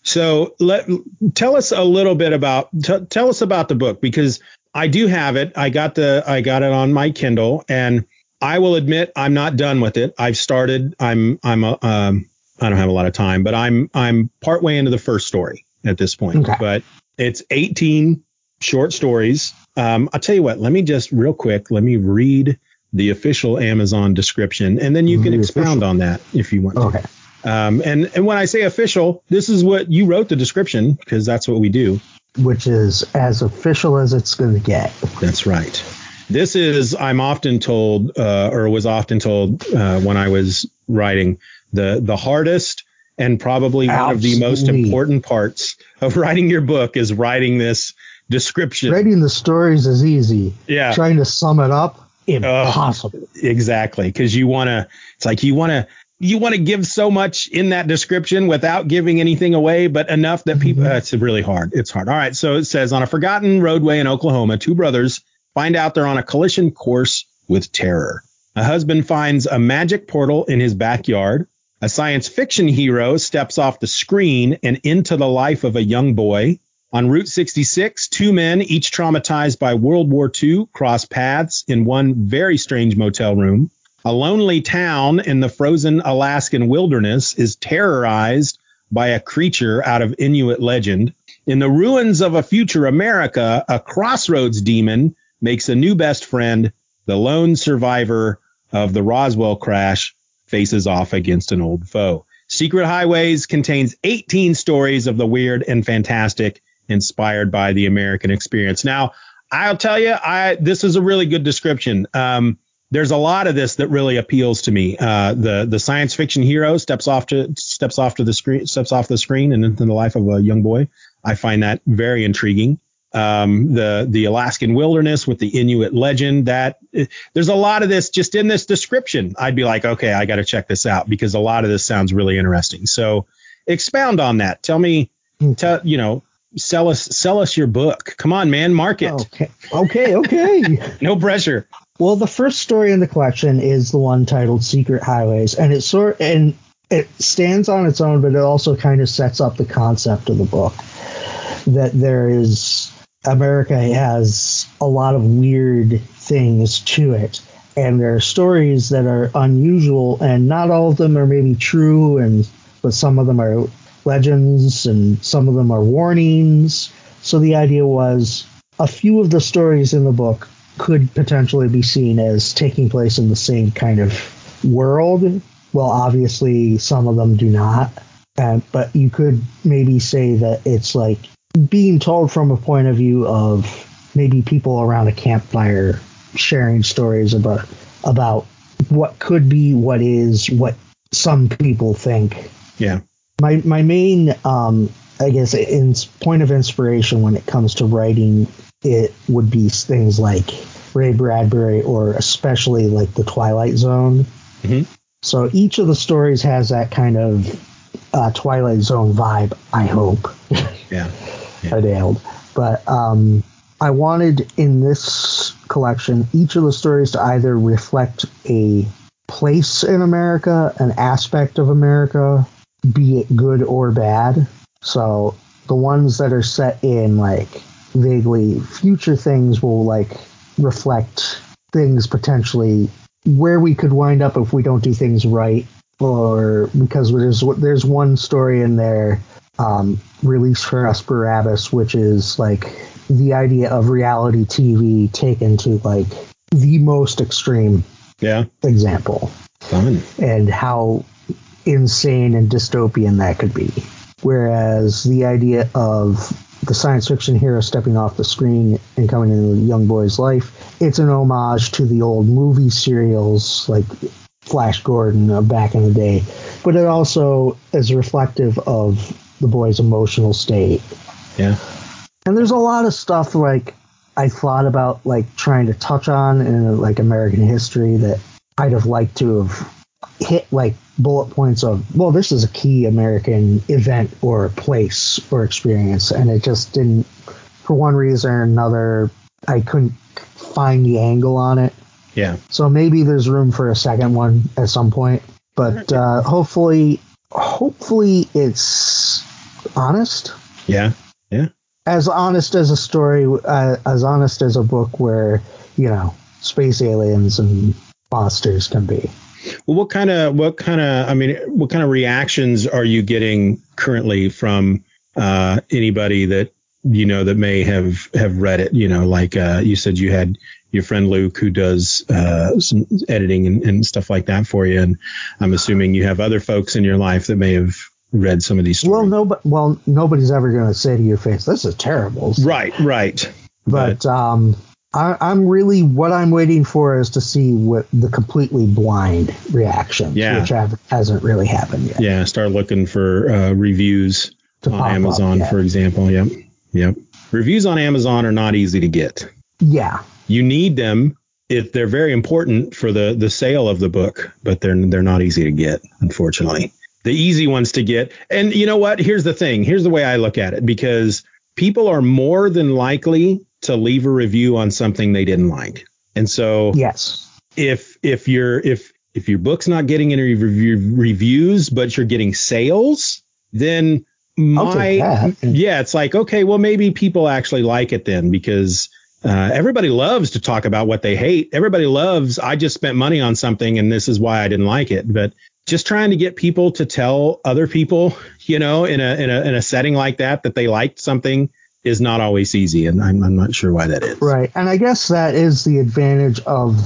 So let tell us a little bit about t- tell us about the book because I do have it. I got the I got it on my Kindle and I will admit I'm not done with it. I've started. I'm I'm a, um I don't have a lot of time, but I'm I'm partway into the first story at this point. Okay. But it's 18 short stories. Um, I'll tell you what. Let me just real quick. Let me read the official Amazon description, and then you can The expound official. on that if you want. to. Okay. Um, and and when I say official, this is what you wrote the description because that's what we do. Which is as official as it's going to get. That's right. This is I'm often told, uh, or was often told uh, when I was writing the the hardest and probably one of the most important parts of writing your book is writing this description. Writing the stories is easy. Yeah. Trying to sum it up, impossible. Exactly, because you want to. It's like you want to. You want to give so much in that description without giving anything away, but enough that people. uh, it's really hard. It's hard. All right. So it says on a forgotten roadway in Oklahoma, two brothers find out they're on a collision course with terror. A husband finds a magic portal in his backyard. A science fiction hero steps off the screen and into the life of a young boy. On Route 66, two men, each traumatized by World War II, cross paths in one very strange motel room. A lonely town in the frozen Alaskan wilderness is terrorized by a creature out of Inuit legend. In the ruins of a future America, a crossroads demon makes a new best friend. The lone survivor of the Roswell crash faces off against an old foe. Secret Highways contains 18 stories of the weird and fantastic inspired by the American experience. Now, I'll tell you, I this is a really good description. Um, there's a lot of this that really appeals to me. Uh, the the science fiction hero steps off to steps off to the screen steps off the screen and into the life of a young boy. I find that very intriguing. Um, the the Alaskan wilderness with the Inuit legend that there's a lot of this just in this description. I'd be like, okay, I got to check this out because a lot of this sounds really interesting. So expound on that. Tell me, tell you know, sell us sell us your book. Come on, man, market. Okay. Okay. Okay. <laughs> No pressure. well, the first story in the collection is the one titled Secret Highways, and it's sort and it stands on its own, but it also kind of sets up the concept of the book that there is America has a lot of weird things to it. And there are stories that are unusual, and not all of them are maybe true, and but some of them are legends, and some of them are warnings. So the idea was a few of the stories in the book could potentially be seen as taking place in the same kind of world. Well, obviously, some of them do not. Uh, but you could maybe say that it's like being told from a point of view of maybe people around a campfire sharing stories about about what could be, what is, what some people think. Yeah. My my main, um, I guess, in point of inspiration when it comes to writing, it would be things like Ray Bradbury or especially like the Twilight Zone. Mhm. So each of the stories has that kind of uh, Twilight Zone vibe. I hope. Yeah. <laughs> I nailed. But um, I wanted in this collection each of the stories to either reflect a place in America, an aspect of America, be it good or bad. So the ones that are set in like vaguely future things will like reflect things potentially where we could wind up if we don't do things right or because there's there's one story in there um, release for us which is like the idea of reality TV taken to like the most extreme Yeah. example Fun. and how insane and dystopian that could be. Whereas the idea of the science fiction hero stepping off the screen and coming into the young boy's life, it's an homage to the old movie serials like Flash Gordon back in the day, but it also is reflective of the boy's emotional state. Yeah. And there's a lot of stuff like I thought about like trying to touch on in like American history that I'd have liked to have hit like bullet points of well this is a key American event or place or experience and it just didn't for one reason or another I couldn't find the angle on it. Yeah. So maybe there's room for a second one at some point, but uh, hopefully hopefully it's honest Yeah. Yeah. as honest as a story, uh, as honest as a book where you know space aliens and monsters can be. Well, what kind of what kind of I mean, what kind of reactions are you getting currently from uh, anybody that you know that may have have read it? You know, like uh, you said, you had your friend Luke who does uh, some editing and, and stuff like that for you, and I'm assuming you have other folks in your life that may have read some of these stories. Well, no, but well, nobody's ever going to say to your face, "This is terrible." right, right, But um, I, I'm really what I'm waiting for is to see what the completely blind reaction, Yeah. which have, hasn't really happened yet. Yeah, start looking for uh, reviews To on Amazon, for example. Yep, yep. Reviews on Amazon are not easy to get. Yeah, You need them if they're very important for the the sale of the book, but they're they're not easy to get, unfortunately. The easy ones to get, and you know what? Here's the thing. Here's the way I look at it, because people are more than likely to leave a review on something they didn't like, and so yes, if if your if if your book's not getting any review, reviews but you're getting sales then my yeah it's like okay well maybe people actually like it then because uh, everybody loves to talk about what they hate. Everybody loves i just spent money on something and this is why i didn't like it. But just trying to get people to tell other people you know in a in a in a setting like that that they liked something is not always easy and i'm, I'm not sure why that is right. And I guess that is the advantage of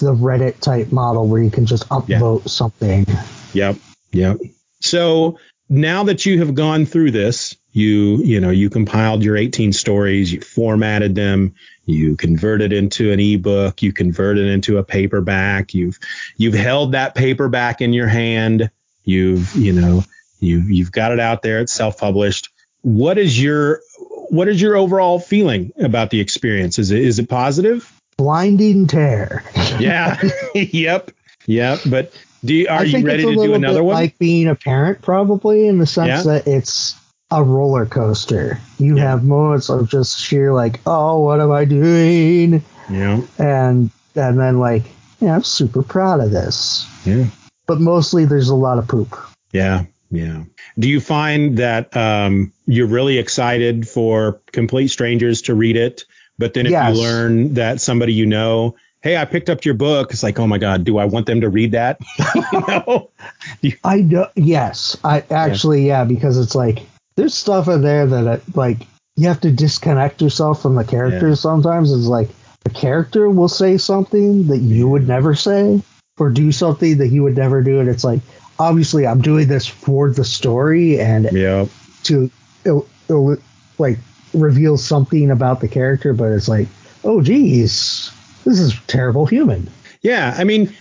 the Reddit type model where you can just upvote something. Yep. Yep. So now that you have gone through this, you, you know, you compiled your 18 stories, you formatted them, you converted into an ebook, you converted into a paperback, you've, you've held that paperback in your hand, you've, you know, you've, you've got it out there, it's self-published. What is your, what is your overall feeling about the experience? Is it, is it positive? Blinding tear. Yeah. <laughs> <laughs> yep. Yep. But do you, are you ready to do another one? like being a parent, probably in the sense Yeah. that it's a roller coaster. You Yeah. have moments of just sheer like, oh, what am I doing? yeah. And and then like, yeah, I'm super proud of this. Yeah. But mostly there's a lot of poop. Yeah. Yeah. Do you find that um, you're really excited for complete strangers to read it, but then if Yes. you learn that somebody you know, hey, I picked up your book, it's like, oh my God, do I want them to read that? <laughs> you know? <laughs> I do, yes, I actually yeah, because it's like there's stuff in there that uh, like you have to disconnect yourself from the characters. Sometimes it's like the character will say something that you would never say, or do something that you would never do, and it's like obviously I'm doing this for the story and Yeah. to il- il- like reveal something about the character, but it's like oh geez, this is terrible human. Yeah, I mean,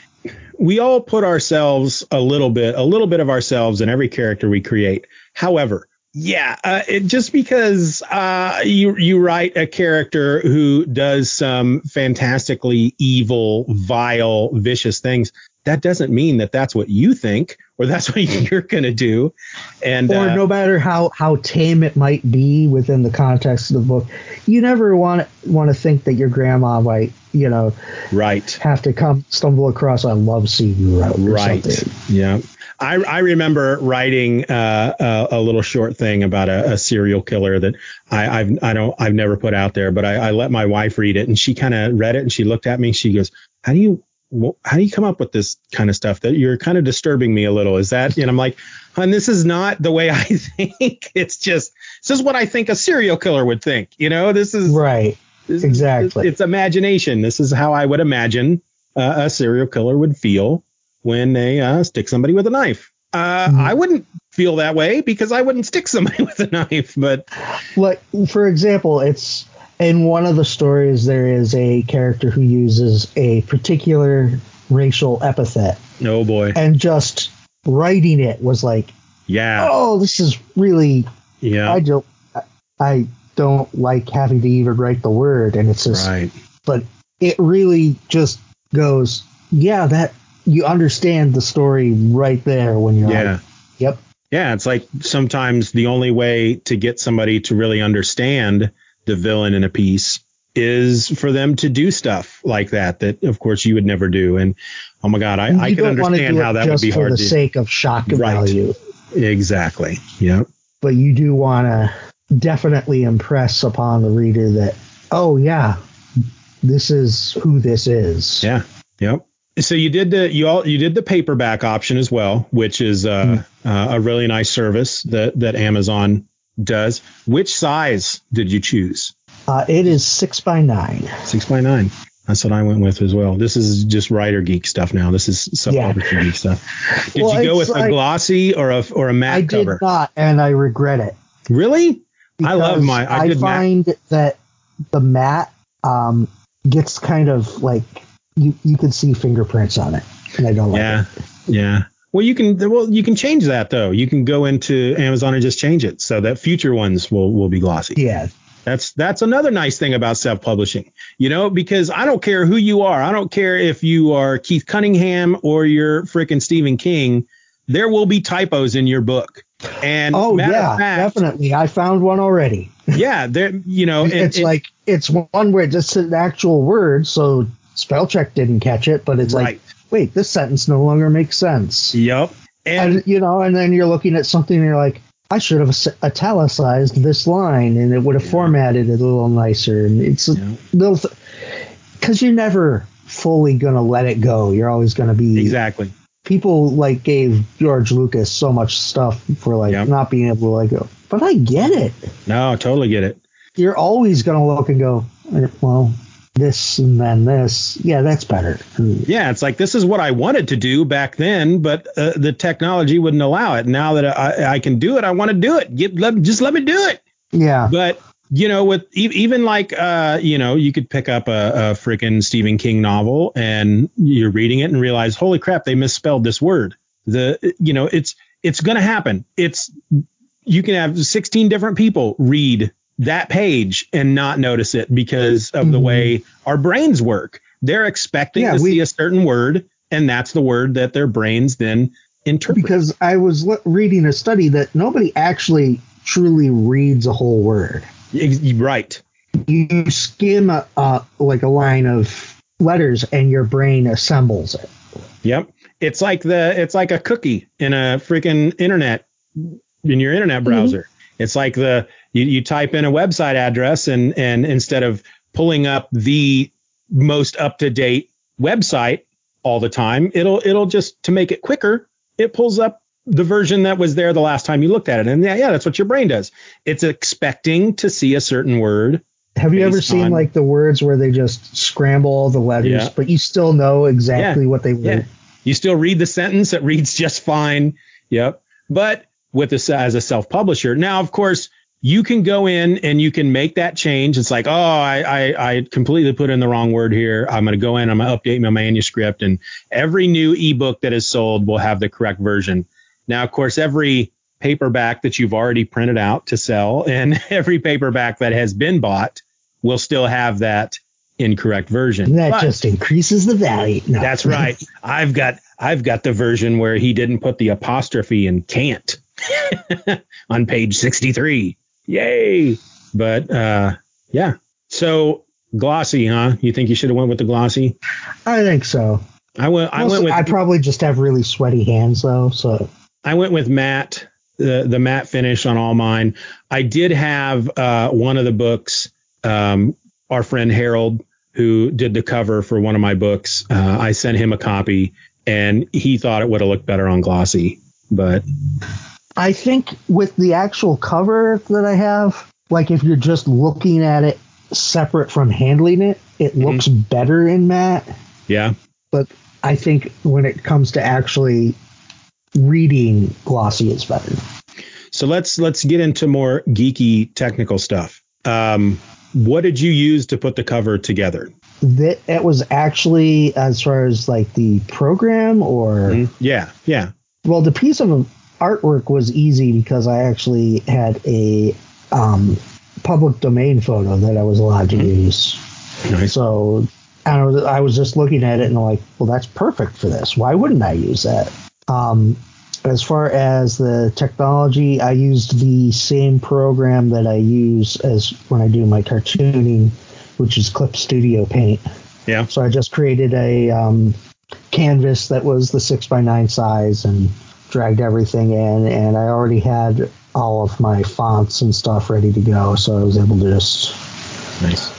we all put ourselves a little bit, a little bit of ourselves in every character we create. However, yeah, uh, it, just because uh, you you write a character who does some fantastically evil, vile, vicious things, that doesn't mean that that's what you think or that's <laughs> what you're gonna do. And or uh, no matter how how tame it might be within the context of the book, you never want want to think that your grandma might you know right, have to come stumble across a love scene you wrote Right. something. Yeah. I, I remember writing uh, a, a little short thing about a, a serial killer that I, I've I don't I've never put out there, but I, I let my wife read it and she kind of read it and she looked at me. She goes, "How do you how do you come up with this kind of stuff? That you're kind of disturbing me a little. Is that?" And I'm like, "Hun, this is not the way <laughs> I think. It's just this is what I think a serial killer would think. You know, this is Right. this is- Exactly. It's, imagination. This is how I would imagine uh, a serial killer would feel when they uh, stick somebody with a knife. Uh, Mhm. I wouldn't feel that way because I wouldn't stick somebody <laughs> with a knife. But Like for example, it's in one of the stories there is a character who uses a particular racial epithet, oh boy, and just writing it was like, yeah, oh, this is really yeah, I don't I don't like having to even write the word, and it's just right, but it really just goes, yeah, that you understand the story right there when you're yeah. like, yep, Yeah, it's like sometimes the only way to get somebody to really understand the villain in a piece is for them to do stuff like that that of course you would never do and oh my god i, I can don't want to understand how that would just be for hard the to sake of shock Right. value, exactly yeah but you do want to definitely impress upon the reader that, oh yeah, this is who this is. Yeah. Yep. So you did the you all you did the paperback option as well, which is uh, uh, a really nice service that that Amazon does. Which size did you choose? Uh, it is six by nine. Six by nine. That's what I went with as well. This is just writer geek stuff now. This is self publisher geek stuff. Did Well, you go with a glossy or a or a matte I did cover? not, and I regret it. Really? I love my- I did matte. find that the matte, um, gets kind of like you you can see fingerprints on it, and I don't like yeah, it. yeah. Well, you can well you can change that though. You can go into Amazon and just change it so that future ones will will be glossy. Yeah, That's that's another nice thing about self-publishing. You know, because I don't care who you are. I don't care if you are Keith Cunningham or you're freaking Stephen King. There will be typos in your book. And Oh yeah, fact, definitely. I found one already. yeah, there you know, and- <laughs> it's and- like it's one where it's an actual word, so spell check didn't catch it, but it's Right. like, wait, this sentence no longer makes sense. Yep. And And you know, and then you're looking at something and you're like, I should have italicized this line, and it would have formatted it a little nicer. And it's a little because you're never fully gonna let it go. You're always gonna be exactly. people like gave George Lucas so much stuff for like Yep. not being able to let go. But I get it. No, I totally get it. You're always gonna look and go, eh, well, this and then this. Yeah, that's better. Yeah, it's like this is what I wanted to do back then, but uh, the technology wouldn't allow it. Now that I, I can do it, I want to do it. Get, let, just let me do it. Yeah. But you know, with even like uh, you know, you could pick up a, a freaking Stephen King novel and you're reading it and realize, holy crap, they misspelled this word. The you know, it's it's gonna happen. It's you can have 16 different people read that page and not notice it because of the Mhm. way our brains work. They're expecting Yeah, to we- see a certain word, and that's the word that their brains then interpret. Because I was le- reading a study that nobody actually truly reads a whole word. Right. You skim a, a like a line of letters, and your brain assembles it. Yep. It's like the it's like a cookie in a freaking internet in your internet browser. It's like the you, you type in a website address and and instead of pulling up the most up to date website all the time, it'll it'll just to make it quicker, it pulls up the version that was there the last time you looked at it. And yeah, yeah, that's what your brain does. It's expecting to see a certain word. Have you ever seen on- like the words where they just scramble all the letters, Yeah. but you still know exactly Yeah. what they were? Yeah. You still read the sentence, it reads just fine. Yep. But with this as a self-publisher, now of course you can go in and you can make that change. It's like, oh, I I, I completely put in the wrong word here. I'm going to go in. I'm going to update my manuscript, and every new ebook that is sold will have the correct version. Now, of course, every paperback that you've already printed out to sell, <laughs> and every paperback that has been bought will still have that incorrect version. And that But- just increases the value. No. that's right. <laughs> I've got I've got the version where he didn't put the apostrophe in can't <laughs> on page 63. Yay. But uh yeah. So glossy, huh? You think you should have went with the glossy? I think so. I went I went with I probably just have really sweaty hands though, so I went with matte, the the matte finish on all mine. I did have uh, one of the books. Um, our friend Harold, who did the cover for one of my books, uh, I sent him a copy, and he thought it would have looked better on glossy. But I think with the actual cover that I have, like if you're just looking at it separate from handling it, it Mm-hmm. looks better in matte. yeah, But I think when it comes to actually reading, glossy is better. so let's let's get into more geeky technical stuff. Um, what did you use to put the cover together? That it was actually as far as like the program or Yeah, yeah, well, the piece of artwork was easy because I actually had a um, public domain photo that I was allowed to use. nice. So I was, I was just looking at it and like, well, that's perfect for this. Why wouldn't I use that? Um, as far as the technology, I used the same program that I use as when I do my cartooning, which is Clip Studio Paint. Yeah, So I just created a um, canvas that was the six by nine size and dragged everything in, and I already had all of my fonts and stuff ready to go, so I was able to just Nice.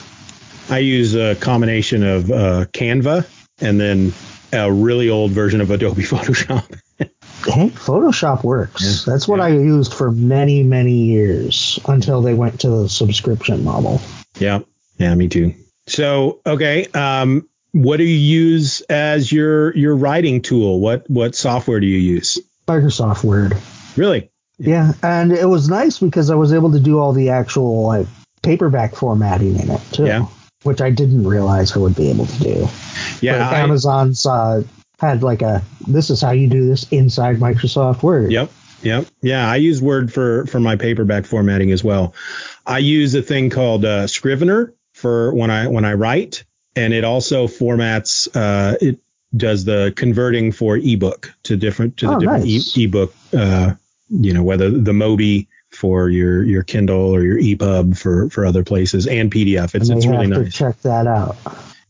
I use a combination of uh, Canva and then a really old version of Adobe <laughs> Photoshop. Hey, Photoshop works. Yeah, That's what yeah. I used for many, many years until they went to the subscription model. yeah, yeah, me too. So, okay, um, what do you use as your your writing tool? What what software do you use? Microsoft Word. Really? Yeah, and it was nice because I was able to do all the actual like paperback formatting in it too. Yeah. which I didn't realize I would be able to do. Yeah, But I- Amazon's uh, had like a this is how you do this inside Microsoft Word. Yep. Yep. Yeah, I use Word for for my paperback formatting as well. I use a thing called uh, Scrivener for when I when I write, and it also formats. Uh, it does the converting for ebook to different to the Oh, different nice. e- ebook. Uh, you know, whether the Mobi for your your Kindle or your EPUB for for other places and PDF. It's And it's really to nice. check that out.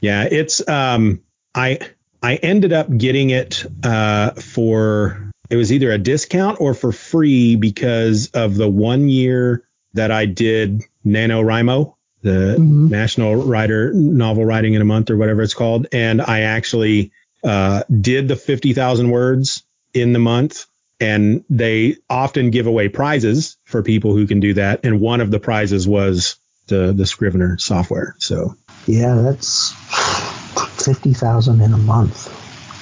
Yeah, it's um I I ended up getting it uh for it was either a discount or for free because of the one year that I did NaNoWriMo, the Mhm. National Writer Novel Writing in a Month or whatever it's called, and I actually uh did the 50,000 words in the month and they often give away prizes for people who can do that and one of the prizes was the the Scrivener software. So Yeah, that's fifty thousand in a month.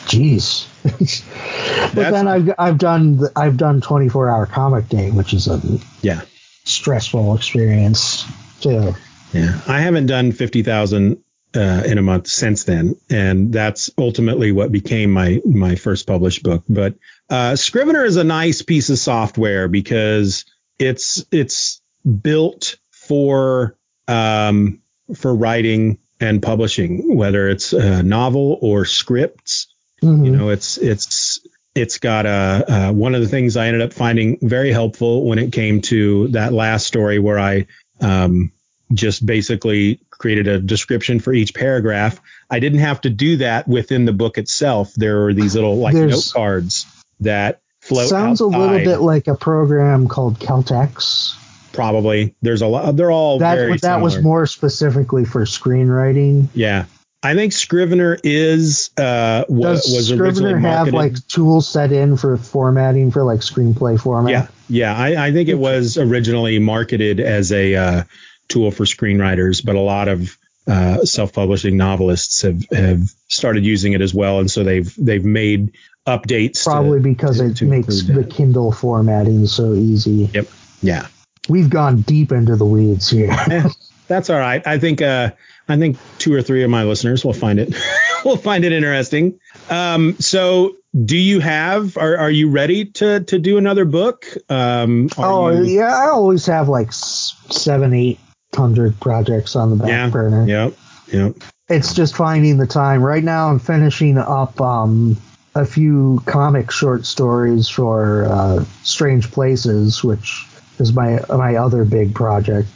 Jeez. <laughs> but That's- then I've I've done the- I've done twenty four hour comic day, which is a yeah. stressful experience too. Yeah, I haven't done fifty thousand uh, in a month since then, and that's ultimately what became my my first published book. But uh, Scrivener is a nice piece of software because it's it's built for um, for writing and publishing, whether it's a novel or scripts. Mhm. You know, it's it's it's got a uh, one of the things I ended up finding very helpful when it came to that last story where I um, just basically created a description for each paragraph. I didn't have to do that within the book itself. There are these little like There's- note cards that float. Sounds a little bit like a program called Celtx. probably. There's a lot. They're all That very that was more specifically for screenwriting. Yeah, I think Scrivener is uh wa- Does was Scrivener originally have like tools set in for formatting for like screenplay format? Yeah, yeah. I, I think it was originally marketed as a uh, tool for screenwriters, but a lot of uh, self-publishing novelists have have started using it as well, and so they've they've made updates. to- Probably because to- it to makes the that. Kindle formatting so easy. Yep. Yeah. We've gone deep into the weeds here. <laughs> Eh, that's all right. I think uh, I think two or three of my listeners will find it <laughs> will find it interesting. Um, so, do you have? Are are you ready to to do another book? Um, oh you- yeah, I always have like seven, eight hundred projects on the back yeah. burner. Yep. Yep. It's just finding the time. Right now, I'm finishing up um, a few comic short stories for uh, Strange Places, which is my my other big project,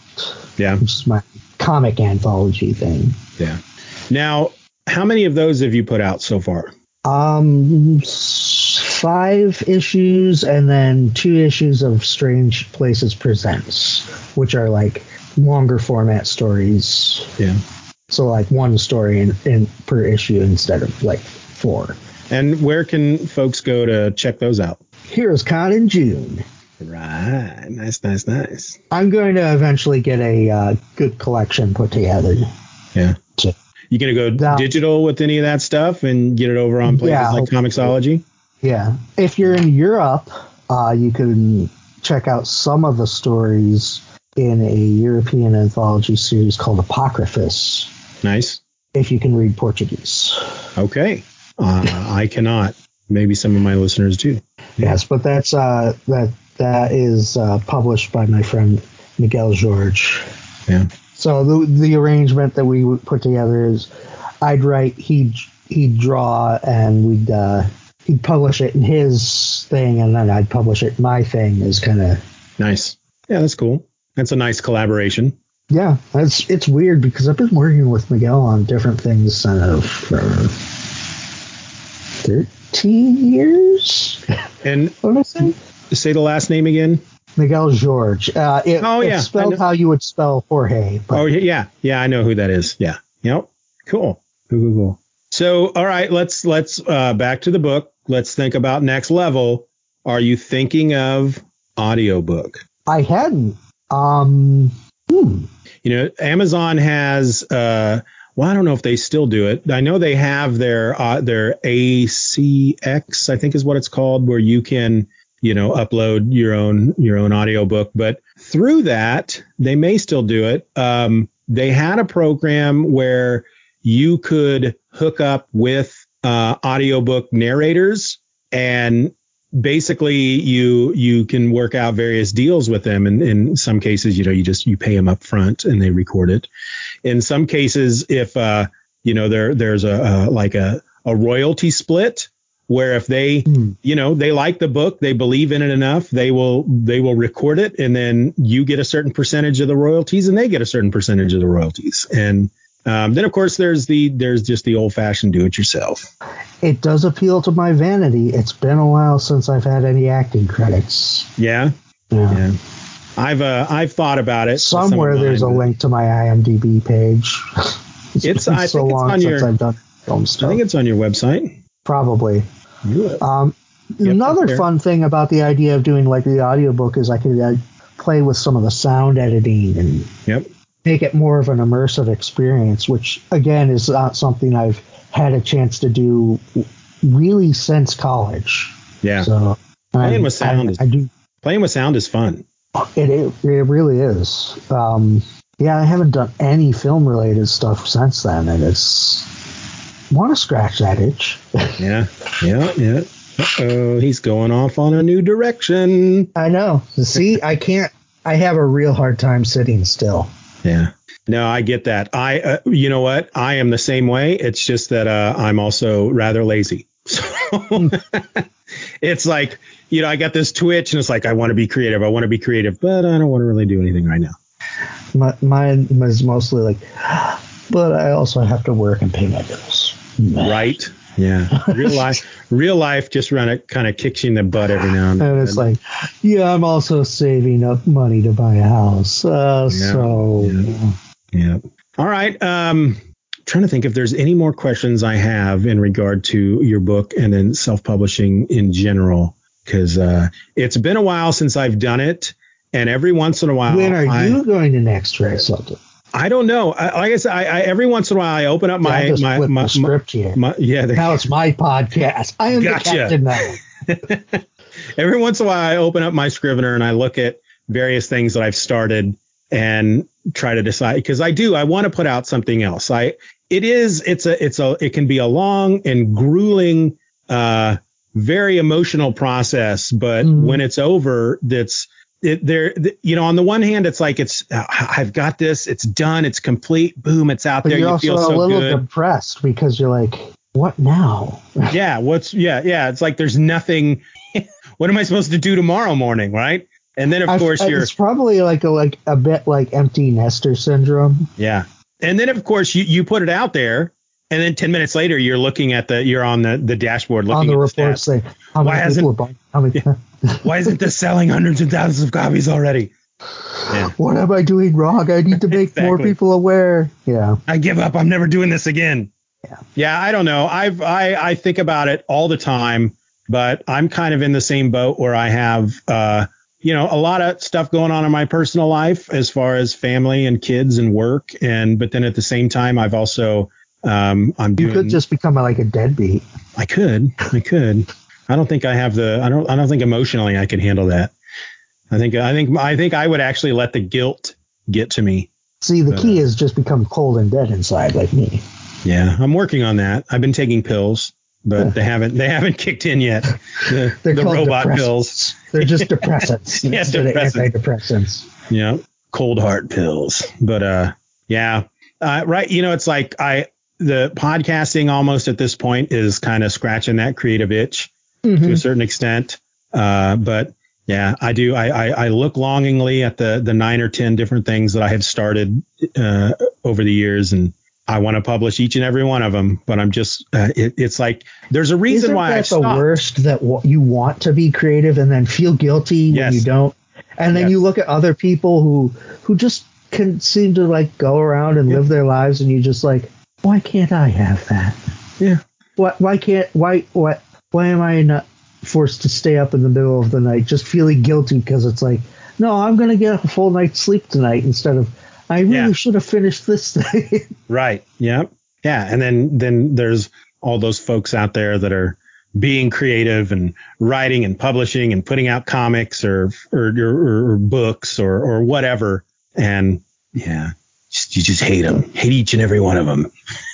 Yeah. which is my comic anthology thing. Yeah. Now, how many of those have you put out so far? Um, five issues and then two issues of Strange Places Presents, which are like longer format stories. Yeah. So like one story in, in per issue instead of like four. And where can folks go to check those out? Heroes Con in June. Right. Nice, nice, nice. I'm going to eventually get a uh, good collection put together. Yeah. So- You gonna go That- digital with any of that stuff and get it over on places Yeah, like. Comixology? Yeah. If you're in Europe, uh, you can check out some of the stories in a European anthology series called Apocryphus, Nice. if you can read Portuguese. Okay. Uh, I cannot. Maybe some of my listeners do. Yes, but that's uh, that that is uh, published by my friend Miguel George. Yeah. So the the arrangement that we put together is, I'd write, he'd he'd draw, and we'd uh, he'd publish it in his thing, and then I'd publish it in my thing. Is kind of Nice. Yeah, that's cool. That's a nice collaboration. yeah. It's it's weird because I've been working with Miguel on different things uh, for thirteen years. And What say? say the last name again. Miguel George. Uh, it, Oh, yeah, spelled how you would spell Jorge. But Oh yeah, yeah, I know who that is. Yeah. Yep. Cool. Cool, cool, cool. So, all right, let's let's uh, back to the book. Let's think about next level. Are you thinking of audiobook? I hadn't. Um, hmm. You know, Amazon has. Uh, well, I don't know if they still do it. I know they have their uh, their ACX, I think is what it's called, where you can you know upload your own your own audiobook. But through that, they may still do it. Um, they had a program where you could hook up with uh, audiobook narrators and basically you you can work out various deals with them. And in some cases you know you just you pay them up front and they record it. In some cases if uh you know there there's a, a like a a royalty split where if they Hmm. you know they like the book they believe in it enough they will they will record it. And then you get a certain percentage of the royalties and they get a certain percentage of the royalties. And um, then of course there's the there's just the old fashioned do it yourself It does appeal to my vanity. It's been a while since I've had any acting credits. yeah Yeah. yeah i've uh i've thought about it with some Somewhere there's a link to my IMDb page. <laughs> It's- been I so think it's long on since your- I've done film stuff. i think it's on your website Probably. Um, Yep, another fun thing about the idea of doing like the audiobook is I could uh, play with some of the sound editing and yep make it more of an immersive experience, which again is not something I've had a chance to do really since college. yeah So Playing I'm- with sound I, is- I do. playing with sound is fun It, it it really is. Um, yeah, I haven't done any film related stuff since then, and it's want to scratch that itch. <laughs> yeah yeah yeah oh he's going off on a new direction I know. See, I can't. I have a real hard time sitting still. Yeah. No, I get that. I, uh, you know what? I am the same way. It's just that uh, I'm also rather lazy. <laughs> So it's like, you know, I got this twitch and it's like, I want to be creative. I want to be creative, but I don't want to really do anything right now. My, mine was mostly like, but I also have to work and pay my bills. Right. Yeah. Real <laughs> life, real life just run it kind of kicks you in the butt every now and then. And it's like, yeah, I'm also saving up money to buy a house. Uh, Yeah, so yeah. Yeah. All right. Um, trying to think if there's any more questions I have in regard to your book and then self-publishing in general, because uh, it's been a while since I've done it, and every once in a while, when are I, you going to next try something? I don't know. I, like I said, I, I, every once in a while I open up my just my, my, the script here. my- yeah. there- now it's my podcast. I am Gotcha. the captain now. <laughs> every once in a while I open up my Scrivener and I look at various things that I've started and try to decide because I do I want to put out something else. I it is it's a it's a it can be a long and grueling uh very emotional process, but Mhm. when it's over that's it there th- you know on the one hand it's like it's uh, I've got this. It's done. It's complete. Boom it's out But there. you're you also feel a so little good. depressed because you're like, what now? <laughs> yeah what's yeah yeah. It's like there's nothing. <laughs> What am i supposed to do tomorrow morning right? And then of I- course I- you're it's probably like a like a bit like empty nester syndrome. yeah. And then of course you, you put it out there and then 10 minutes later you're looking at the you're on the the dashboard on looking the at the reports stats. say how many hasn't- people are buying how many <laughs> why isn't this selling hundreds of thousands of copies already yeah what am I doing wrong? I need to make more people aware. Yeah. I give up. I'm never doing this again. Yeah. Yeah, I don't know. I've I I think about it all the time, but I'm kind of in the same boat where I have uh you know a lot of stuff going on in my personal life as far as family and kids and work and but then at the same time I've also um I'm You doing could just become like a deadbeat. I could I could I don't think I have the I don't I don't think emotionally I can handle that. I think I think I think I would actually let the guilt get to me. See, the But, key is just become cold and dead inside, like me. Yeah, I'm working on that. I've been taking pills, but they haven't they haven't <laughs> kicked in yet. The, <laughs> They're the robot depressants. pills. They're just <laughs> depressants Yeah, depressants. antidepressants. Yeah, cold heart pills. But uh, yeah, uh, right. You know, it's like I the podcasting almost at this point is kind of scratching that creative itch to a certain extent. Uh, but yeah, I do. I, I I look longingly at the the nine or ten different things that I have started uh, over the years and. I want to publish each and every one of them, but I'm just, uh, it, it's like, there's a reason Isn't why I that the stopped. worst that w- you want to be creative and then feel guilty Yes. when you don't? And then Yes. you look at other people who who just can seem to like go around and live their lives, and you just like, why can't I have that? Yeah. Why why can't why why why am I not forced to stay up in the middle of the night just feeling guilty because it's like, no, I'm gonna get a full night's sleep tonight instead of I really Yeah. should have finished this <laughs> thing. Right. Yeah. Yeah. And then, then there's all those folks out there that are being creative and writing and publishing and putting out comics or, or, or, or books or, or whatever. And yeah, Just- You just hate them. Hate each and every one of them.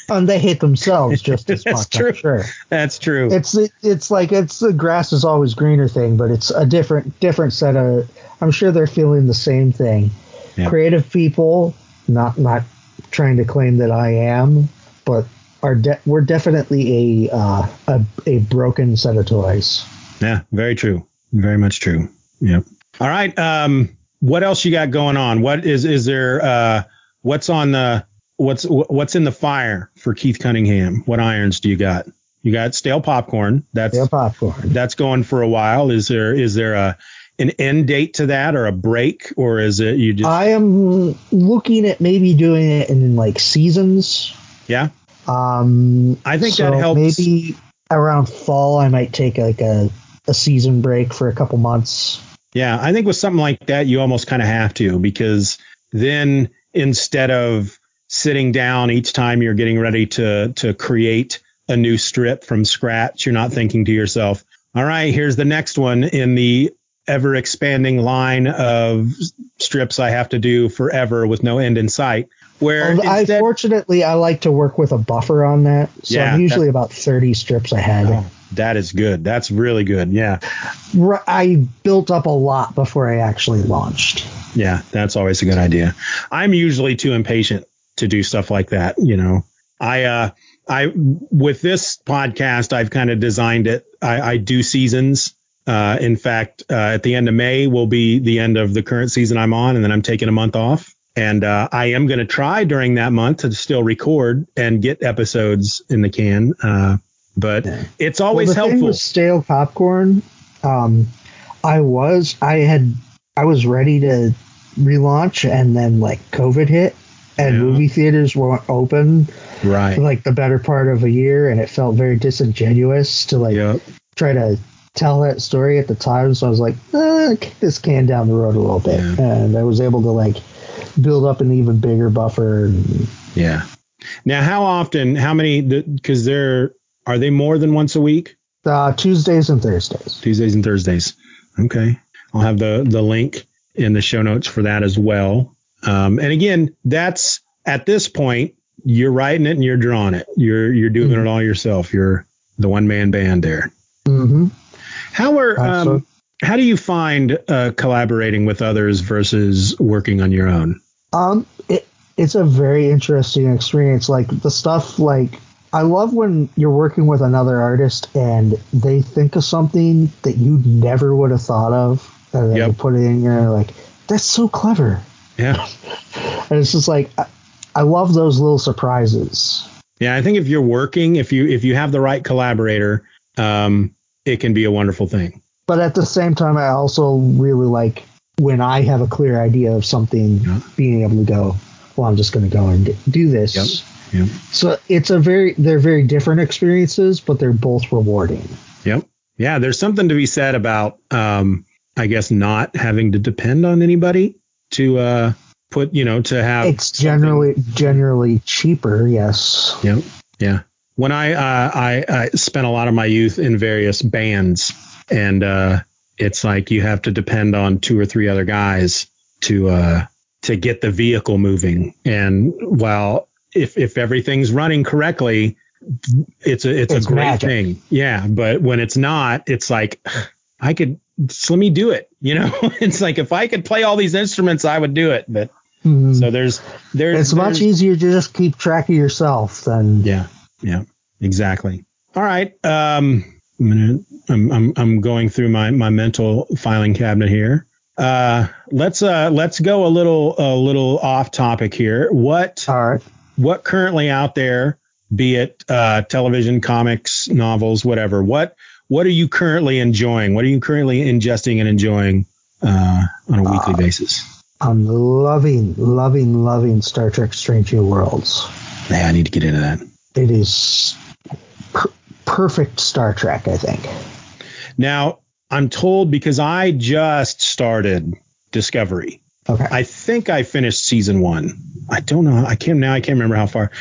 And they hate themselves just as <laughs> That's much. true. Sure. That's true. It's it's like it's the grass is always greener thing, but it's a different different set of. I'm sure they're feeling the same thing. Yeah. Creative people, not not trying to claim that I am, but are de- we're definitely a uh, a a broken set of toys. Yeah, very true. Very much true. Yep. All right. Um, what else you got going on? What is is there? Uh, what's on the what's what's in the fire for Keith Cunningham? What irons do you got? You got stale popcorn. That's Yeah, popcorn. that's going for a while. Is there is there a an end date to that or a break or is it you just I am looking at maybe doing it in like seasons. yeah? Um, I think so that helps. Maybe around fall, I might take like a a season break for a couple months. Yeah, I think with something like that, you almost kind of have to because then instead of sitting down each time you're getting ready to to create a new strip from scratch, you're not thinking to yourself, "All right, here's the next one in the ever expanding line of strips I have to do forever with no end in sight." Where Well, I fortunately I like to work with a buffer on that, so Yeah, I'm usually about 30 strips ahead. Oh, that is good. That's really good. Yeah. I built up a lot before I actually launched. Yeah, that's always a good idea. I'm usually too impatient to do stuff like that. You know, I, uh, I, with this podcast, I've kind of designed it. I, I do seasons. Uh, in fact, uh, at the end of May will be the end of the current season I'm on, and then I'm taking a month off. And uh, I am going to try during that month to still record and get episodes in the can. Uh, but it's always well, the Thing helpful. with stale popcorn, um, I was I had I was ready to relaunch, and then like COVID hit, and Yeah. movie theaters weren't open right. for like the better part of a year, and it felt very disingenuous to like Yep. try to tell that story at the time. So I was like, uh, kick this can down the road a little bit, Yeah. and I was able to like build up an even bigger buffer. And, Yeah. Now, how often? How many? Because they're are they more than once a week? uh, Tuesdays and Thursdays. Tuesdays and Thursdays. Okay, I'll have the the link in the show notes for that as well. Um, and again, that's at this point you're writing it and you're drawing it. You're you're doing Mhm. it all yourself. You're the one man band there. Mm-hmm. How are um, how do you find uh, collaborating with others versus working on your own? Um, it it's a very interesting experience. Like the stuff, like I love when you're working with another artist and they think of something that you never would have thought of, and then Yep. you put it in here. Like that's so clever, Yeah. <laughs> and it's just like I, I love those little surprises. Yeah, I think if you're working, if you if you have the right collaborator, um, it can be a wonderful thing. But at the same time, I also really like when I have a clear idea of something, Yeah. being able to go, well, I'm just going to go and do this. Yep. Yep. So it's a very they're very different experiences, but they're both rewarding. Yep. Yeah, there's something to be said about, um, I guess, not having to depend on anybody to uh, put, you know, to have. It's something- generally generally cheaper, yes. Yep. Yeah. When I, uh, I I spent a lot of my youth in various bands, and uh, it's like you have to depend on two or three other guys to uh, to get the vehicle moving. And while if if everything's running correctly, it's a it's, It's a great magic. thing. Yeah. But when it's not, it's like I could just let me do it. You know, <laughs> it's like if I could play all these instruments, I would do it. But Mhm. so there's there's it's much easier to just keep track of yourself than yeah, yeah, exactly. All right. Um, I'm gonna, I'm, I'm, I'm going through my, my mental filing cabinet here. Uh, let's, uh, let's go a little, a little off topic here. What, all right. what currently out there, be it, uh, television, comics, novels, whatever, what, what are you currently enjoying? What are you currently ingesting and enjoying, uh, on a weekly basis? I'm loving, loving, loving Star Trek Strange New Worlds. Yeah, I need to get into that. It is per- perfect Star Trek, I think. Now, I'm told because I just started Discovery. Okay. I think I finished season one. I don't know. I can't now. I can't remember how far.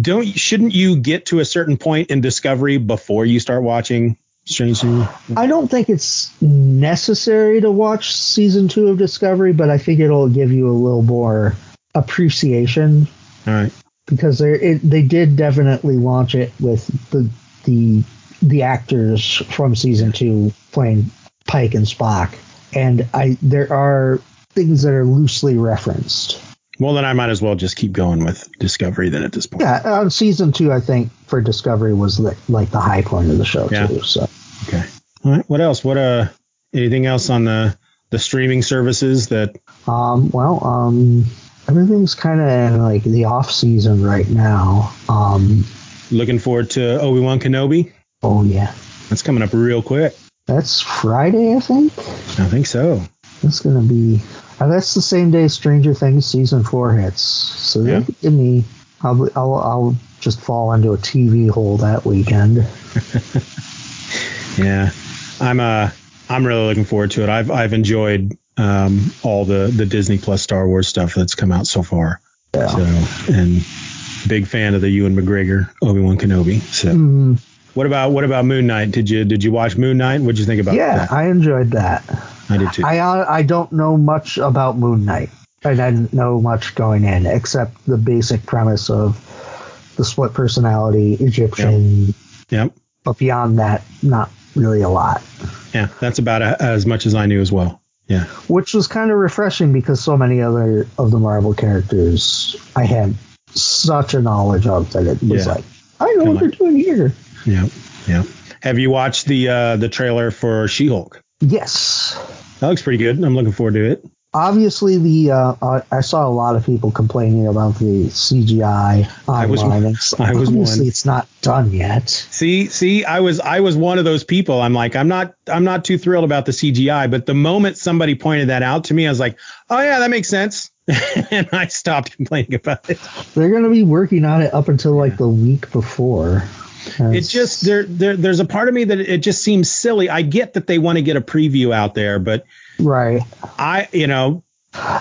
Don't shouldn't you get to a certain point in Discovery before you start watching Strange New? I don't think it's necessary to watch season two of Discovery, but I think it'll give you a little more appreciation All right. because they it, they did definitely launch it with the the the actors from season two playing Pike and Spock, and I there are things that are loosely referenced. Well, then I might as well just keep going with Discovery then at this point. Yeah, uh, season two I think for Discovery was the, like the high point of the show Yeah. too. So Okay. All right. What else? What uh? Anything else on the the streaming services that? um, well um. Everything's kind of like the off season right now. Um, Looking forward to Obi Wan Kenobi. oh yeah, That's coming up real quick. that's Friday I think. I think so. It's gonna be. Uh, that's the same day Stranger Things season four hits. So Yeah. give me. I'll, I'll I'll just fall into a TV hole that weekend. <laughs> Yeah. I'm uh I'm really looking forward to it. I've I've enjoyed um all the the Disney Plus Star Wars stuff that's come out so far. Yeah. So and big fan of the Ewan McGregor Obi Wan Kenobi. So Mm, what about what about Moon Knight? Did you did you watch Moon Knight? What'd you think about yeah, that? I enjoyed that. I did too. I I don't know much about Moon Knight. I didn't know much going in except the basic premise of the split personality Egyptian. yep. But beyond that, not really a lot. Yeah, that's about a, as much as I knew as well. Yeah. which was kind of refreshing because so many other of the Marvel characters I had such a knowledge of that it was Yeah. like I know Come what they're doing here. Yeah. Yeah. Have you watched the uh the trailer for She-Hulk? Yes, That looks pretty good. I'm looking forward to it. obviously the uh, uh, I saw a lot of people complaining about the CGI I was it's- <laughs> I was obviously one. it's not done yet. See, see, I was I was one of those people. I'm like, I'm not I'm not too thrilled about the CGI, but the moment somebody pointed that out to me, I was like, oh yeah, that makes sense. <laughs> and I stopped complaining about it. They're going to be working on it up until like the week before. It just there, there there's a part of me that it just seems silly. I get that they want to get a preview out there, but right. I, you know,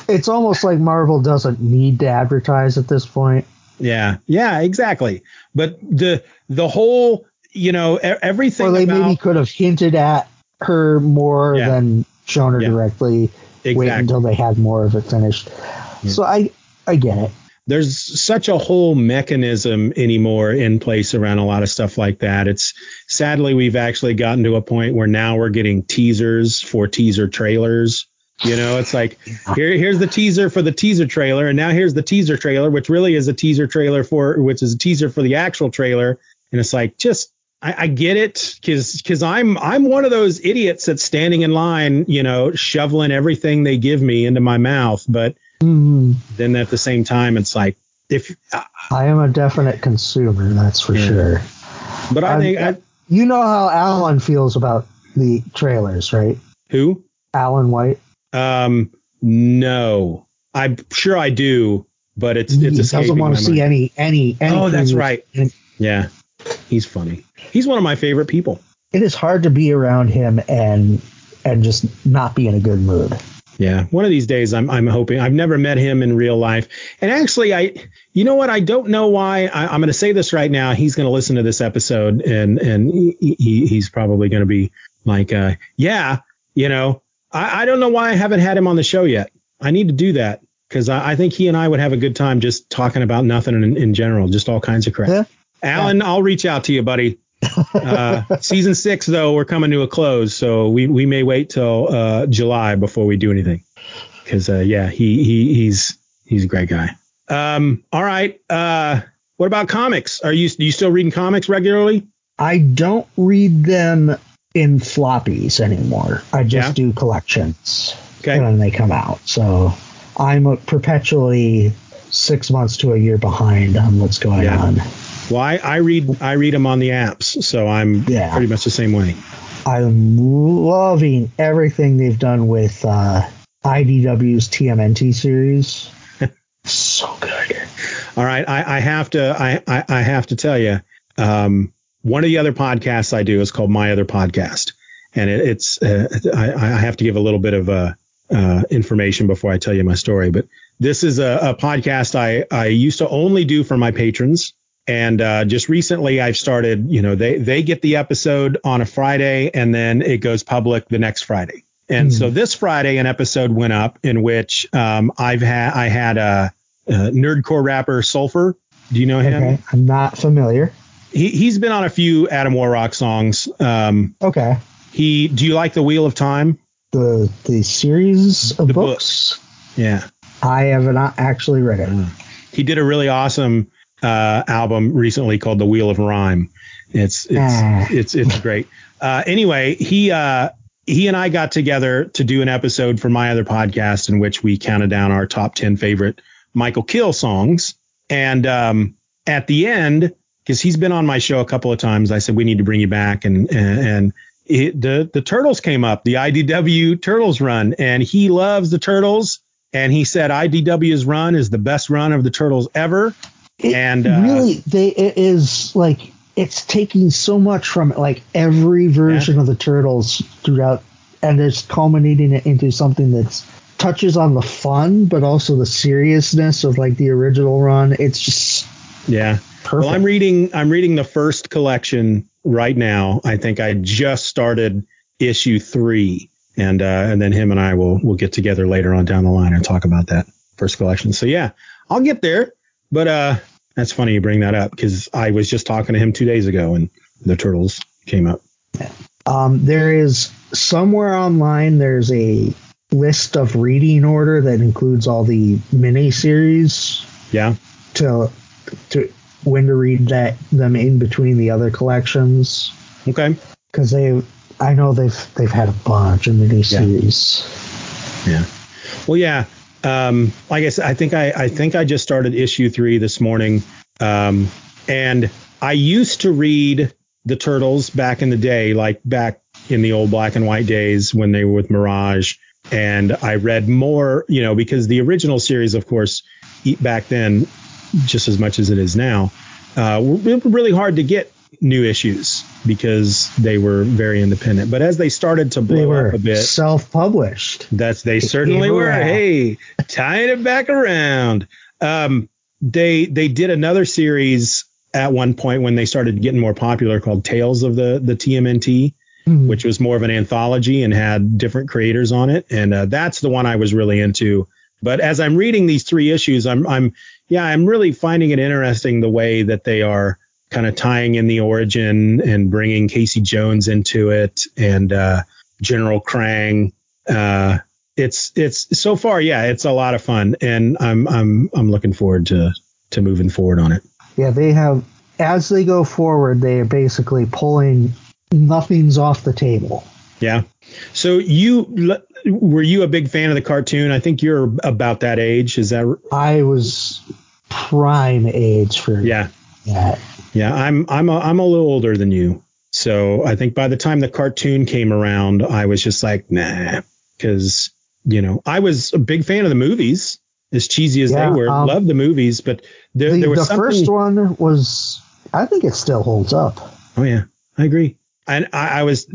It's almost like Marvel doesn't need to advertise at this point. yeah, yeah, exactly. But the the whole, you know, everything Or they about maybe could have hinted at her more Yeah. than shown her Yeah. directly. Wait until they had more of it finished. So I I get it. There's such a whole mechanism anymore in place around a lot of stuff like that. It's sadly we've actually gotten to a point where now we're getting teasers for teaser trailers. You know, it's like here here's the teaser for the teaser trailer, and now here's the teaser trailer, which really is a teaser trailer for which is a teaser for the actual trailer. And it's like just I, I get it because because I'm I'm one of those idiots that's standing in line, you know, shoveling everything they give me into my mouth, but Mm, then at the same time it's like if I am a definite consumer, that's for Yeah. sure. but i I'm- think I, You know how Alan feels about the trailers, right? who Alan White. um no i'm sure i do but it's he it's doesn't want to see mind. any any any. Oh, that's right. And yeah he's funny he's one of my favorite people it is hard to be around him and and just not be in a good mood. Yeah. One of these days i'm i'm hoping i've never met him in real life. And actually i you know what? I don't know why. I, i'm going to say this right now. He's going to listen to this episode and and he, he, he's probably going to be like uh yeah you know I, I don't know why i haven't had him on the show yet. I need to do that because I, I think he and i would have a good time just talking about nothing in, in general just all kinds of crap. Yeah. alan i'll reach out to you buddy uh, season six though we're coming to a close so we, we may wait till uh, july before we do anything because uh, yeah he, he he's he's a great guy um all right uh what about comics are you you still reading comics regularly I don't read them in floppies anymore. I just Yeah. do collections okay when they come out. So I'm perpetually six months to a year behind on what's going Yeah. on. Well I, I read i read them on the apps so i'm Yeah. pretty much the same way I'm loving everything they've done with uh, IDW's TMNT series. <laughs> so good. All right, I, I have to I, I, I have to tell you, um, one of the other podcasts I do is called My Other Podcast, and it, it's uh, I, I have to give a little bit of uh, uh, information before I tell you my story. But this is a, a podcast I I used to only do for my patrons, and uh, just recently I've started. You know, they they get the episode on a Friday, and then it goes public the next Friday. And Hmm. so this Friday, an episode went up in which um, I've had I had a uh, nerdcore rapper Sulfur. Do you know him? Okay, I'm not familiar. He he's been on a few Adam WarRock songs. Um, Okay, he do you like the Wheel of Time? the the series of The books. Yeah. I have not actually read it. He did a really awesome uh, album recently called The Wheel of Rhyme. It's it's Ah. it's it's great. Uh, anyway, he uh, he and I got together to do an episode for my other podcast in which we counted down our top ten favorite Mikal kHill songs. And um, at the end, because he's been on my show a couple of times, I said we need to bring you back, and and, and it, the the turtles came up, the IDW Turtles run, and he loves the turtles. And he said IDW's run is the best run of the turtles ever. It And, uh, really, they it is like it's taking so much from it, like every version of the turtles throughout, and it's culminating it into something that's touches on the fun, but also the seriousness of like the original run. It's just Yeah. perfect. Well, I'm reading I'm reading the first collection right now. I think I just started issue three, and uh, and then him and I will will get together later on down the line and talk about that first collection. So yeah, I'll get there. But uh, that's funny you bring that up because I was just talking to him two days ago and the turtles came up. Um, there is somewhere online. There's a list of reading order that includes all the mini series Yeah. to to when to read that them in between the other collections Okay. because they I know they've they've had a bunch of mini series. Yeah. Well, yeah. Um, like I said, I think I, I think I just started issue three this morning. Um, and I used to read the Turtles back in the day, like back in the old black and white days when they were with Mirage. And I read more, you know, because the original series, of course, back then, just as much as it is now, uh, really hard to get new issues because they were very independent. But as they started to blow were up a bit, self-published. that's they certainly were. around. Hey, tying it back around. Um, they they did another series at one point when they started getting more popular called Tales of the the TMNT, Mhm. which was more of an anthology and had different creators on it, and uh, that's the one I was really into. But as I'm reading these three issues, I'm I'm yeah I'm really finding it interesting the way that they are kind of tying in the origin and bringing Casey Jones into it and uh, General Krang. Uh, it's it's so far, yeah, it's a lot of fun, and I'm I'm I'm looking forward to to moving forward on it. Yeah, they have as they go forward, they are basically pulling nothing's off the table. Yeah. So you were you a big fan of the cartoon? I think you're about that age. Is that I was prime age for yeah? That. Yeah, I'm I'm a, I'm a little older than you. So I think by the time the cartoon came around, I was just like, nah, because you know I was a big fan of the movies, as cheesy as Yeah, they were. um, Loved the movies, but there, The, there was the something. first one was, I think it still holds up. Oh yeah, I agree. And I, I was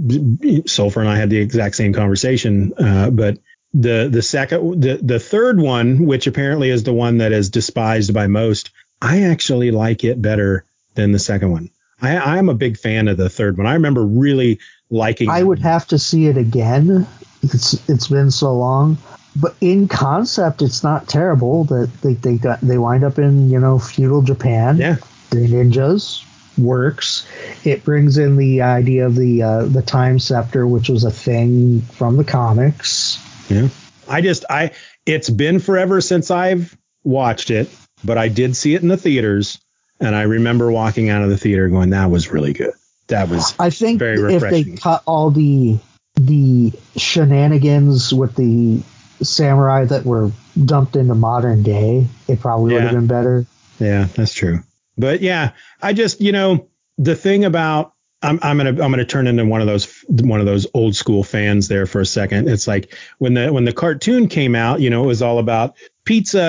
Sulfur and I had the exact same conversation, uh, but the the second the the third one, which apparently is the one that is despised by most, I actually like it better than the second one. I, I'm a big fan of the third one. I remember really liking. I would have to see it again. It's it's been so long, but in concept, it's not terrible. That they they got they wind up in you know feudal Japan. Yeah, Three ninjas works. It brings in the idea of the uh, the time scepter, which was a thing from the comics. yeah. I just I it's been forever since I've watched it, but I did see it in the theaters, and I remember walking out of the theater going, "That was really good. That was I think Very if they refreshing. cut all the the shenanigans with the samurai that were dumped into modern day, it probably would have been better. Yeah, that's true. But yeah, I just you know the thing about I'm I'm gonna I'm gonna turn into one of those one of those old school fans there for a second. It's like when the when the cartoon came out, you know, it was all about pizza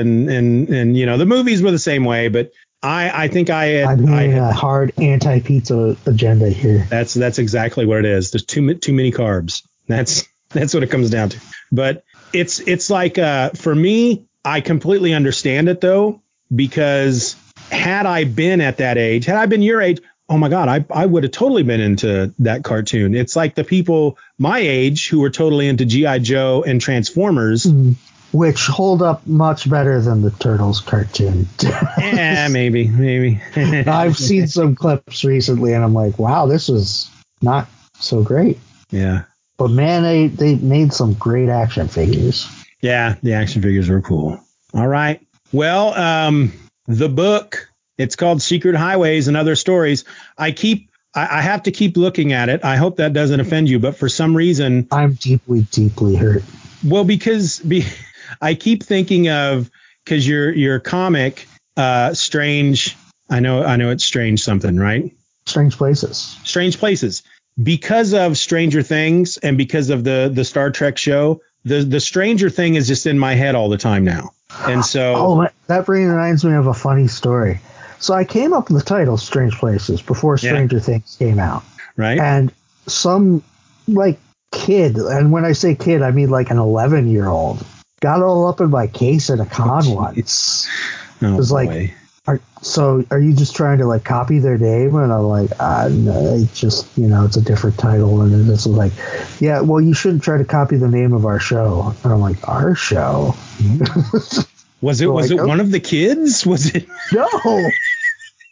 and and and you know the movies were the same way, but I I think I had, I'm I had a hard anti-pizza agenda here. that's that's exactly what it is. There's too too many carbs. That's that's what it comes down to. But it's it's like uh, for me, I completely understand it though because had I been at that age, had I been your age, oh my god, I I would have totally been into that cartoon. It's like the people my age who were totally into GI Joe and Transformers. Mhm. Which hold up much better than the Turtles cartoon. <laughs> yeah, maybe, maybe. <laughs> I've seen some clips recently, and I'm like, wow, this is not so great. Yeah. But man, they they made some great action figures. Yeah, the action figures were cool. All right. Well, um, the book it's called Secret Highways and Other Stories. I keep I, I have to keep looking at it. I hope that doesn't offend you, but for some reason, I'm deeply, deeply hurt. Well, because be, <laughs> I keep thinking of because your your comic, uh, Strange. I know I know it's Strange something, right? Strange Places. Strange Places. Because of Stranger Things and because of the the Star Trek show, the the Stranger Thing is just in my head all the time now. And so <sighs> Oh, that reminds me of a funny story. So I came up with the title Strange Places before Stranger yeah. Things came out. Right. And some like kid, and when I say kid, I mean like an 11 year old, got all up in my case at a con once. Oh, it was boy. like, are, so are you just trying to like copy their name? And I'm like, uh, no, it's just, you know, it's a different title. And this was like, yeah, well, you shouldn't try to copy the name of our show. And I'm like, our show? <laughs> Was it was like, it one of the kids? Was it <laughs> No.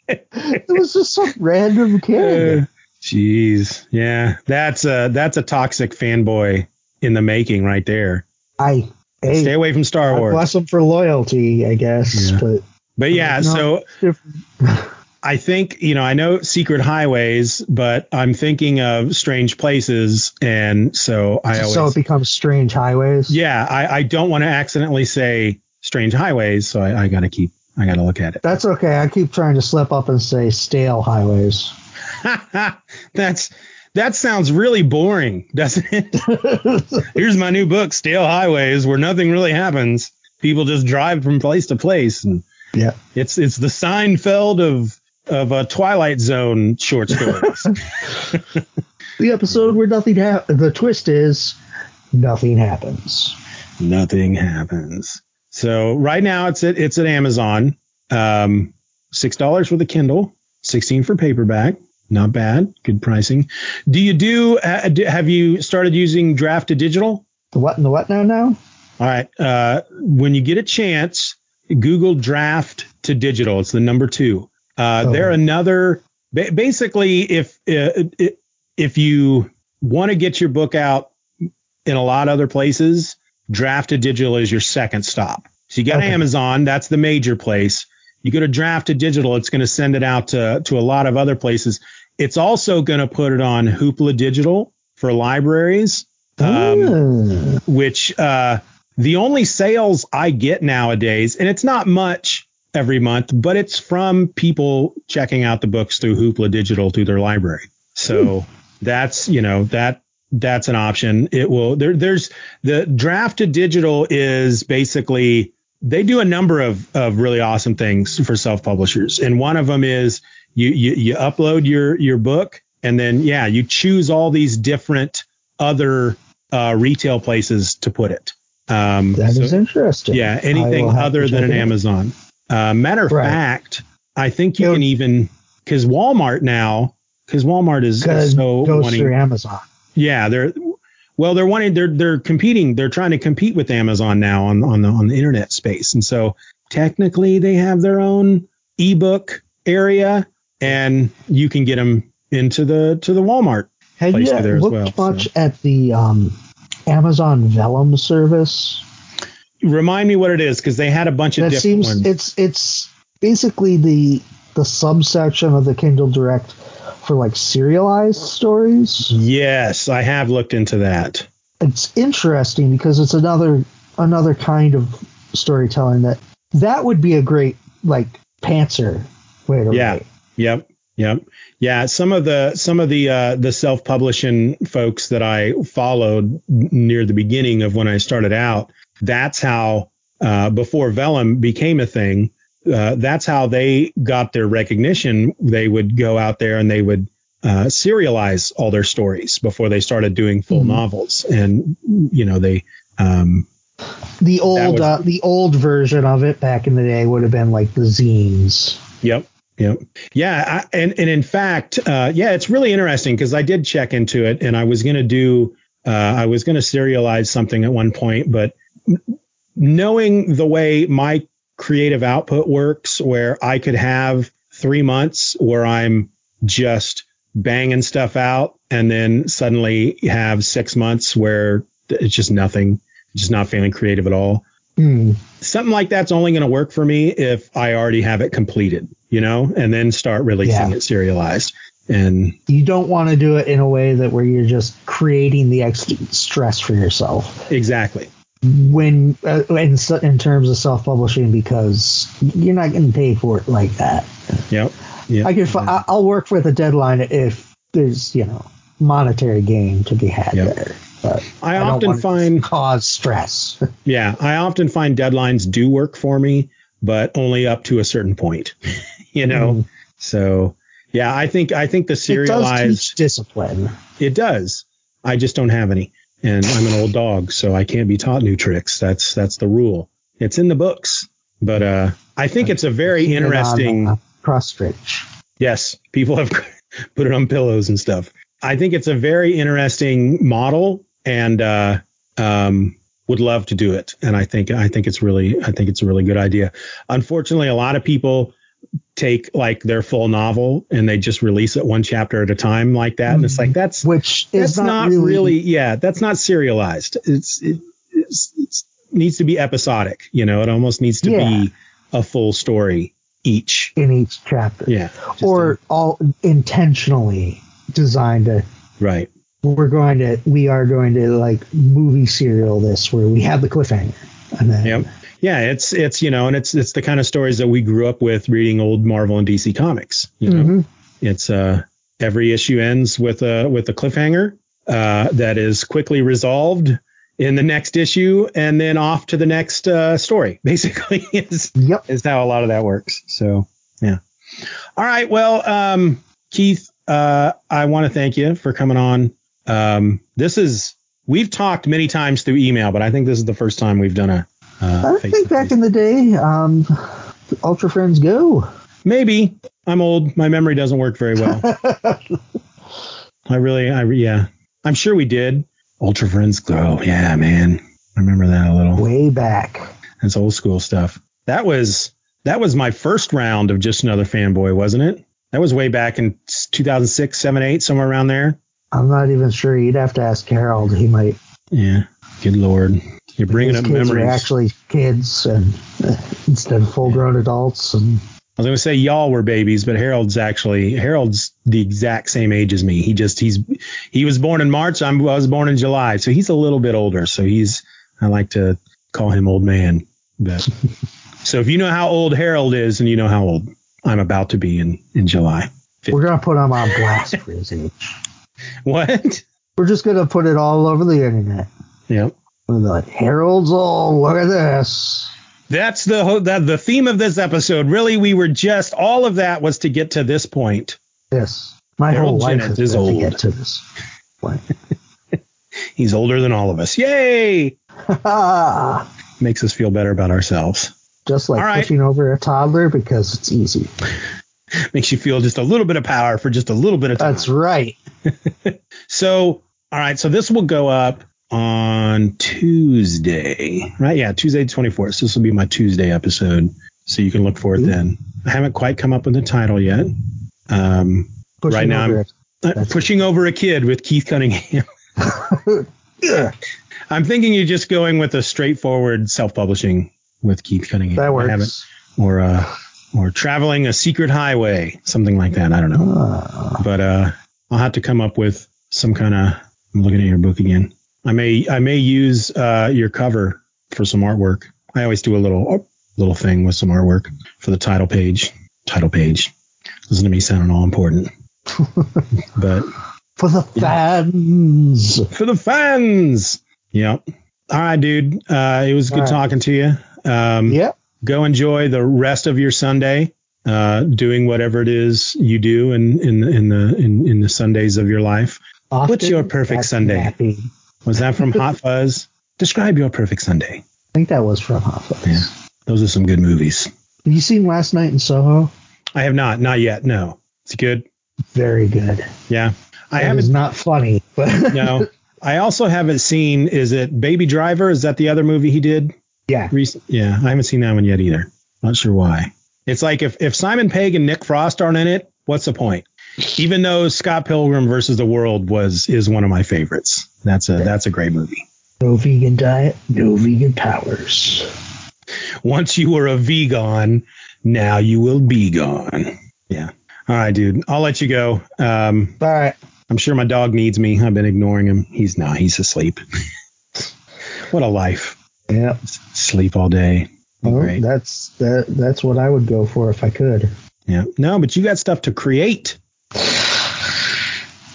it was just some random kid. Uh, jeez. Yeah. That's a that's a toxic fanboy in the making right there. I hey, stay away from Star Wars. Bless them for loyalty, I guess. Yeah. But but yeah, so <laughs> I think, you know, I know Secret Highways, but I'm thinking of Strange Places. And so I always. So it becomes Strange Highways? Yeah. I, I don't want to accidentally say Strange Highways. So I, I got to keep, I got to look at it. That's okay. I keep trying to slip up and say Stale Highways. <laughs> That's. That sounds really boring, doesn't it? <laughs> Here's my new book, Stale Highways, where nothing really happens. People just drive from place to place and yeah. It's it's the Seinfeld of of a Twilight Zone short stories. <laughs> <laughs> the episode where nothing happens. The twist is nothing happens. Nothing happens. So right now it's at it's at Amazon. Um, six dollars for the Kindle, sixteen for paperback. Not bad. Good pricing. Do you do? Uh, have you started using Draft to Digital? The what and the what now? Now. All right. Uh, when you get a chance, Google Draft to Digital. It's the number two. Uh, oh. They're another. Basically, if uh, if you want to get your book out in a lot of other places, Draft to Digital is your second stop. So you got okay. Amazon, that's the major place. You go to Draft to Digital, it's going to send it out to to a lot of other places. It's also going to put it on Hoopla Digital for libraries, um, which uh, the only sales I get nowadays, and it's not much every month, but it's from people checking out the books through Hoopla Digital through their library. So hmm. that's, you know, that that's an option. It will there there's the draft to digital is basically they do a number of of really awesome things for self-publishers. And one of them is you you, you upload your your book and then yeah, you choose all these different other uh, retail places to put it. Um, that so, is interesting. Yeah, anything other than an Amazon. Uh, matter of right. fact, I think you can even because Walmart now because Walmart is, so goes wanting, through Amazon. Yeah, they're well, they're wanting they're they're competing. They're trying to compete with Amazon now on on the on the internet space, and so technically they have their own ebook area, and you can get them into the to the Walmart. Have you looked well, much so. at the um, Amazon Vella service. Remind me what it is because they had a bunch of that different seems, ones. It's it's basically the the subsection of the Kindle Direct for like serialized stories. Yes, I have looked into that. It's interesting because it's another another kind of storytelling that that would be a great like pantser way to yeah. write. Yep. Yep. Yeah. Some of the some of the uh, the self publishing folks that I followed near the beginning of when I started out, that's how uh, before Vellum became a thing. Uh, that's how they got their recognition. They would go out there and they would uh, serialize all their stories before they started doing full mm-hmm. novels. And you know they um, the old was, uh, the old version of it back in the day would have been like the zines. Yep. Yeah, yeah, I, and and in fact, uh, yeah, it's really interesting because I did check into it, and I was going to do, uh, I was going to serialize something at one point, but knowing the way my creative output works, where I could have three months where I'm just banging stuff out and then suddenly have six months where it's just nothing, just not feeling creative at all. Mm. Something like that's only going to work for me if I already have it completed, you know, and then start releasing Yeah. it serialized. And You don't want to do it in a way that where you're just creating the extra stress for yourself. exactly. When uh, in, in terms of self-publishing because you're not getting paid for it like that. Yep. Yep. I could fi- I- I'll work with a deadline if there's you know monetary gain to be had Yep. there. But I don't often find- cause stress. <laughs> Yeah, I often find deadlines do work for me, but only up to a certain point. <laughs> you know, Mm. so yeah, I think I think the it does serialized discipline. it does. I just don't have any, and I'm an old dog, so I can't be taught new tricks. That's that's the rule. It's in the books, but uh, I think it's a very Keep on, interesting. uh, cross stitch. Yes, people have <laughs> put it on pillows and stuff. I think it's a very interesting model, and uh, um, would love to do it. And I think I think it's really I think it's a really good idea. Unfortunately, a lot of people take like their full novel and they just release it one chapter at a time like that, and it's like mm-hmm. that's Which that's is not, not, really, really, yeah that's not serialized. It's it it's, it's, needs to be episodic. You know, it almost needs to Yeah. be a full story each. in each chapter. Yeah, or all intentionally designed to right. we're going to we are going to like movie serial this where we have the cliffhanger and then Yep. Yeah, it's it's you know, and it's it's the kind of stories that we grew up with reading old Marvel and DC comics. You know, Mhm. it's uh every issue ends with a with a cliffhanger uh, that is quickly resolved in the next issue, and then off to the next uh, story. <laughs> Basically, is Yep. is how a lot of that works. So yeah. All right. Well, um, Keith, uh, I want to thank you for coming on. Um, this is we've talked many times through email, but I think this is the first time we've done a. Uh, I think back in the day, um, Ultra Friends Go. Maybe I'm old. My memory doesn't work very well. <laughs> I really, I yeah. I'm sure we did. Ultra Friends Go. Yeah, man. I remember that a little. Way back. That's old school stuff. That was that was my first round of just another fanboy, wasn't it? That was way back in 2006, 7, 8, somewhere around there. I'm not even sure. You'd have to ask Harold. He might. Yeah. Good lord. You're bringing up kids memories. Are actually kids and uh, instead of full-grown adults. And I was going to say y'all were babies, but Harold's actually Harold's the exact same age as me. He just he's he was born in March. I'm, I was born in July, so he's a little bit older. So he's I like to call him old man. But <laughs> so if you know how old Harold is, and you know how old I'm about to be in in July. we're gonna put him on blast for his age. <laughs> What? We're just gonna put it all over the internet. Yep. Like Harold's old. Look at this. That's the that the theme of this episode. Really, we were just all of that was to get to this point. Yes. My Harold whole life is been old. to get to this point. <laughs> He's older than all of us. Yay! <laughs> Makes us feel better about ourselves. just like All right. pushing over a toddler because it's easy. <laughs> Makes you feel just a little bit of power for just a little bit of time. That's right. So, all right. So this will go up on Tuesday, right? Yeah, Tuesday, 24th. So this will be my Tuesday episode. So you can look for it then. I haven't quite come up with the title yet. Um, Right now I'm- uh, pushing over a kid with Keith Cunningham. <laughs> I'm thinking you're just going with a straightforward self-publishing with Keith Cunningham. That works. Or uh, or traveling a secret highway, something like that. I don't know. Ah, but uh, I'll have to come up with some kind of. I'm looking at your book again. I may I may use uh, your cover for some artwork. I always do a little little thing with some artwork for the title page. Title page. Listen to me sounding all important. <laughs> but for the fans. for the fans. Yep. All right, dude. Uh, it was good right. talking to you. Um, Yep. Go enjoy the rest of your Sunday, uh, doing whatever it is you do in in in the in, in the Sundays of your life. What's your perfect Sunday? nappy. Was that from Hot Fuzz? Describe your perfect Sunday. I think that was from Hot Fuzz. Yeah. Those are some good movies. Have you seen Last Night in Soho? I have not, not yet. No, it's good. Very good. Yeah, I It is haven't. not funny, but <laughs> No, I also haven't seen. Is it Baby Driver? Is that the other movie he did? Yeah. Recent, yeah, I haven't seen that one yet either. Not sure why. It's like if, if Simon Pegg and Nick Frost aren't in it, what's the point? Even though Scott Pilgrim versus the World was is one of my favorites. That's a that's a great movie. No vegan diet, no vegan powers. Once you were a vegan, now you will be gone. Yeah. All right, dude. I'll let you go. Um, All right. I'm sure my dog needs me. I've been ignoring him. He's not. He's asleep. <laughs> what a life. Yeah. Sleep all day. Well, great. that's that. That's what I would go for if I could. Yeah. No, but you got stuff to create.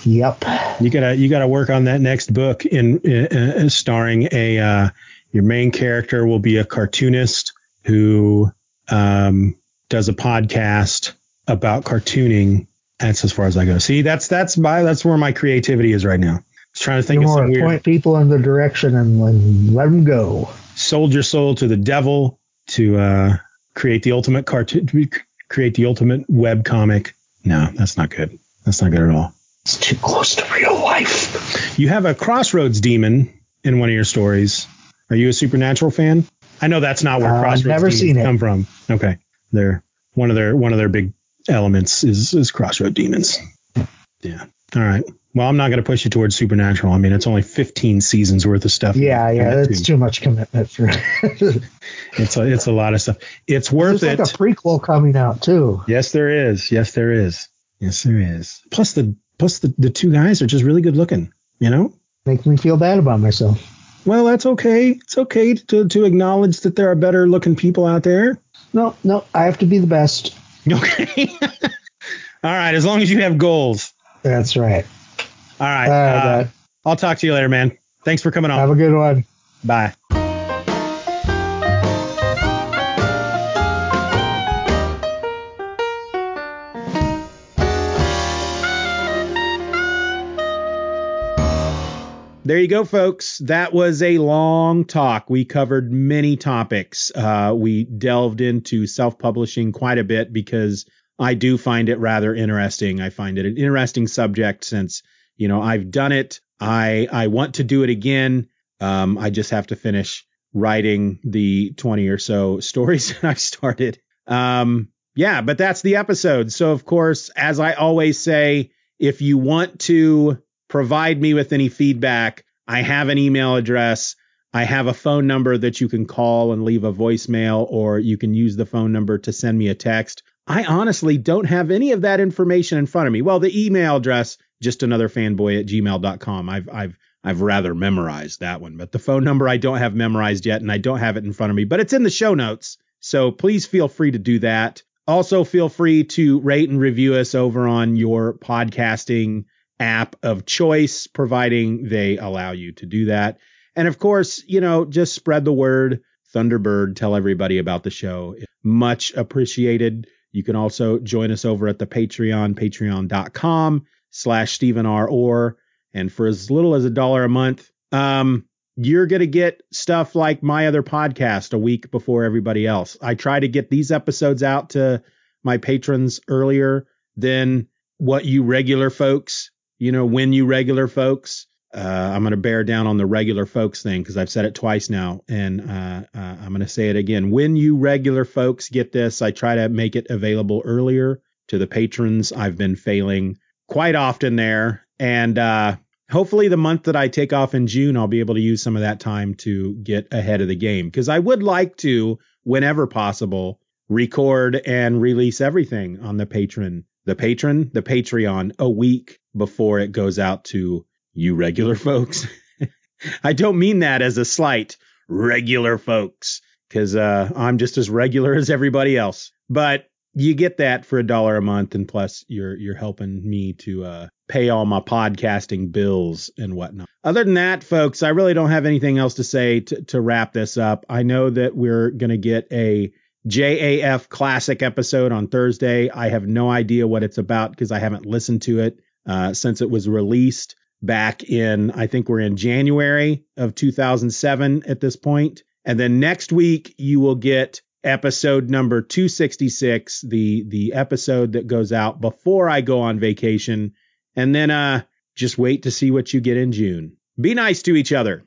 Yep. You gotta you gotta work on that next book in uh, uh, starring a uh, your main character will be a cartoonist who um, does a podcast about cartooning. That's as far as I go. See, that's that's my that's where my creativity is right now. I trying to think You of want some to weird point people in the direction and let, let them go. sold your soul to the devil to uh, create the ultimate cartoon, create the ultimate web comic. No, that's not good. That's not good at all. It's too close to real life. You have a crossroads demon in one of your stories. Are you a supernatural fan? I know that's not where Uh, I've crossroads never demons seen it. come from. Okay, they're one of their one of their big elements is is crossroad demons. Yeah. All right. Well, I'm not going to push you towards supernatural. I mean, it's only 15 seasons worth of stuff. Yeah, yeah, that's too much commitment for. <laughs> It's a, it's a lot of stuff. It's worth it. There's like a prequel coming out too. Yes, there is. Yes, there is. Yes, there is. Plus the plus the, the two guys are just really good looking. You know. Make me feel bad about myself. Well, that's okay. It's okay to to acknowledge that there are better looking people out there. No, no, I have to be the best. Okay. <laughs> All right. As long as you have goals. That's right. All right. All right, uh, I'll talk to you later, man. Thanks for coming on. Have a good one. Bye. There you go, folks. That was a long talk. We covered many topics. Uh, we delved into self publishing quite a bit because I do find it rather interesting. I find it an interesting subject since, you know, I've done it. I, I want to do it again. Um, I just have to finish writing the 20 or so <laughs> stories that I started. Um, yeah, but that's the episode. So, of course, as I always say, if you want to provide me with any feedback, I have an email address. I have a phone number that you can call and leave a voicemail, or you can use the phone number to send me a text. I honestly don't have any of that information in front of me. Well, the email address, just another fanboy at gmail.com. I've, I've, I've rather memorized that one, but the phone number I don't have memorized yet, and I don't have it in front of me, but it's in the show notes. So please feel free to do that. Also, feel free to rate and review us over on your podcasting app of choice, providing they allow you to do that. And of course, you know, just spread the word. Thunderbird, tell everybody about the show. Much appreciated. You can also join us over at the Patreon, patreon.com slash Stephen R. Orr. And for as little as a dollar a month, um, you're going to get stuff like my other podcast a week before everybody else. I try to get these episodes out to my patrons earlier than what you regular folks, you know, when you regular folks. Uh, I'm going to bear down on the regular folks thing because I've said it twice now, and uh, uh, I'm going to say it again. When you regular folks get this, I try to make it available earlier to the patrons. I've been failing quite often there, and uh, hopefully the month that I take off in June, I'll be able to use some of that time to get ahead of the game because I would like to, whenever possible, record and release everything on the patron, the patron, the Patreon a week before it goes out to you regular <laughs> folks. I don't mean that as a slight, regular folks, because uh, I'm just as regular as everybody else. But you get that for a dollar a month, and plus you're you're helping me to uh, pay all my podcasting bills and whatnot. Other than that, folks, I really don't have anything else to say to, to wrap this up. I know that we're gonna get a JAF classic episode on Thursday. I have no idea what it's about because I haven't listened to it uh, since it was released back in, I think we're in January of 2007 at this point. And then next week, you will get episode number 266, the, the episode that goes out before I go on vacation. And then uh, just wait to see what you get in June. Be nice to each other.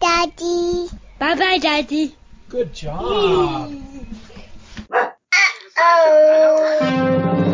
Daddy. Bye bye, Daddy. Good job. Oh.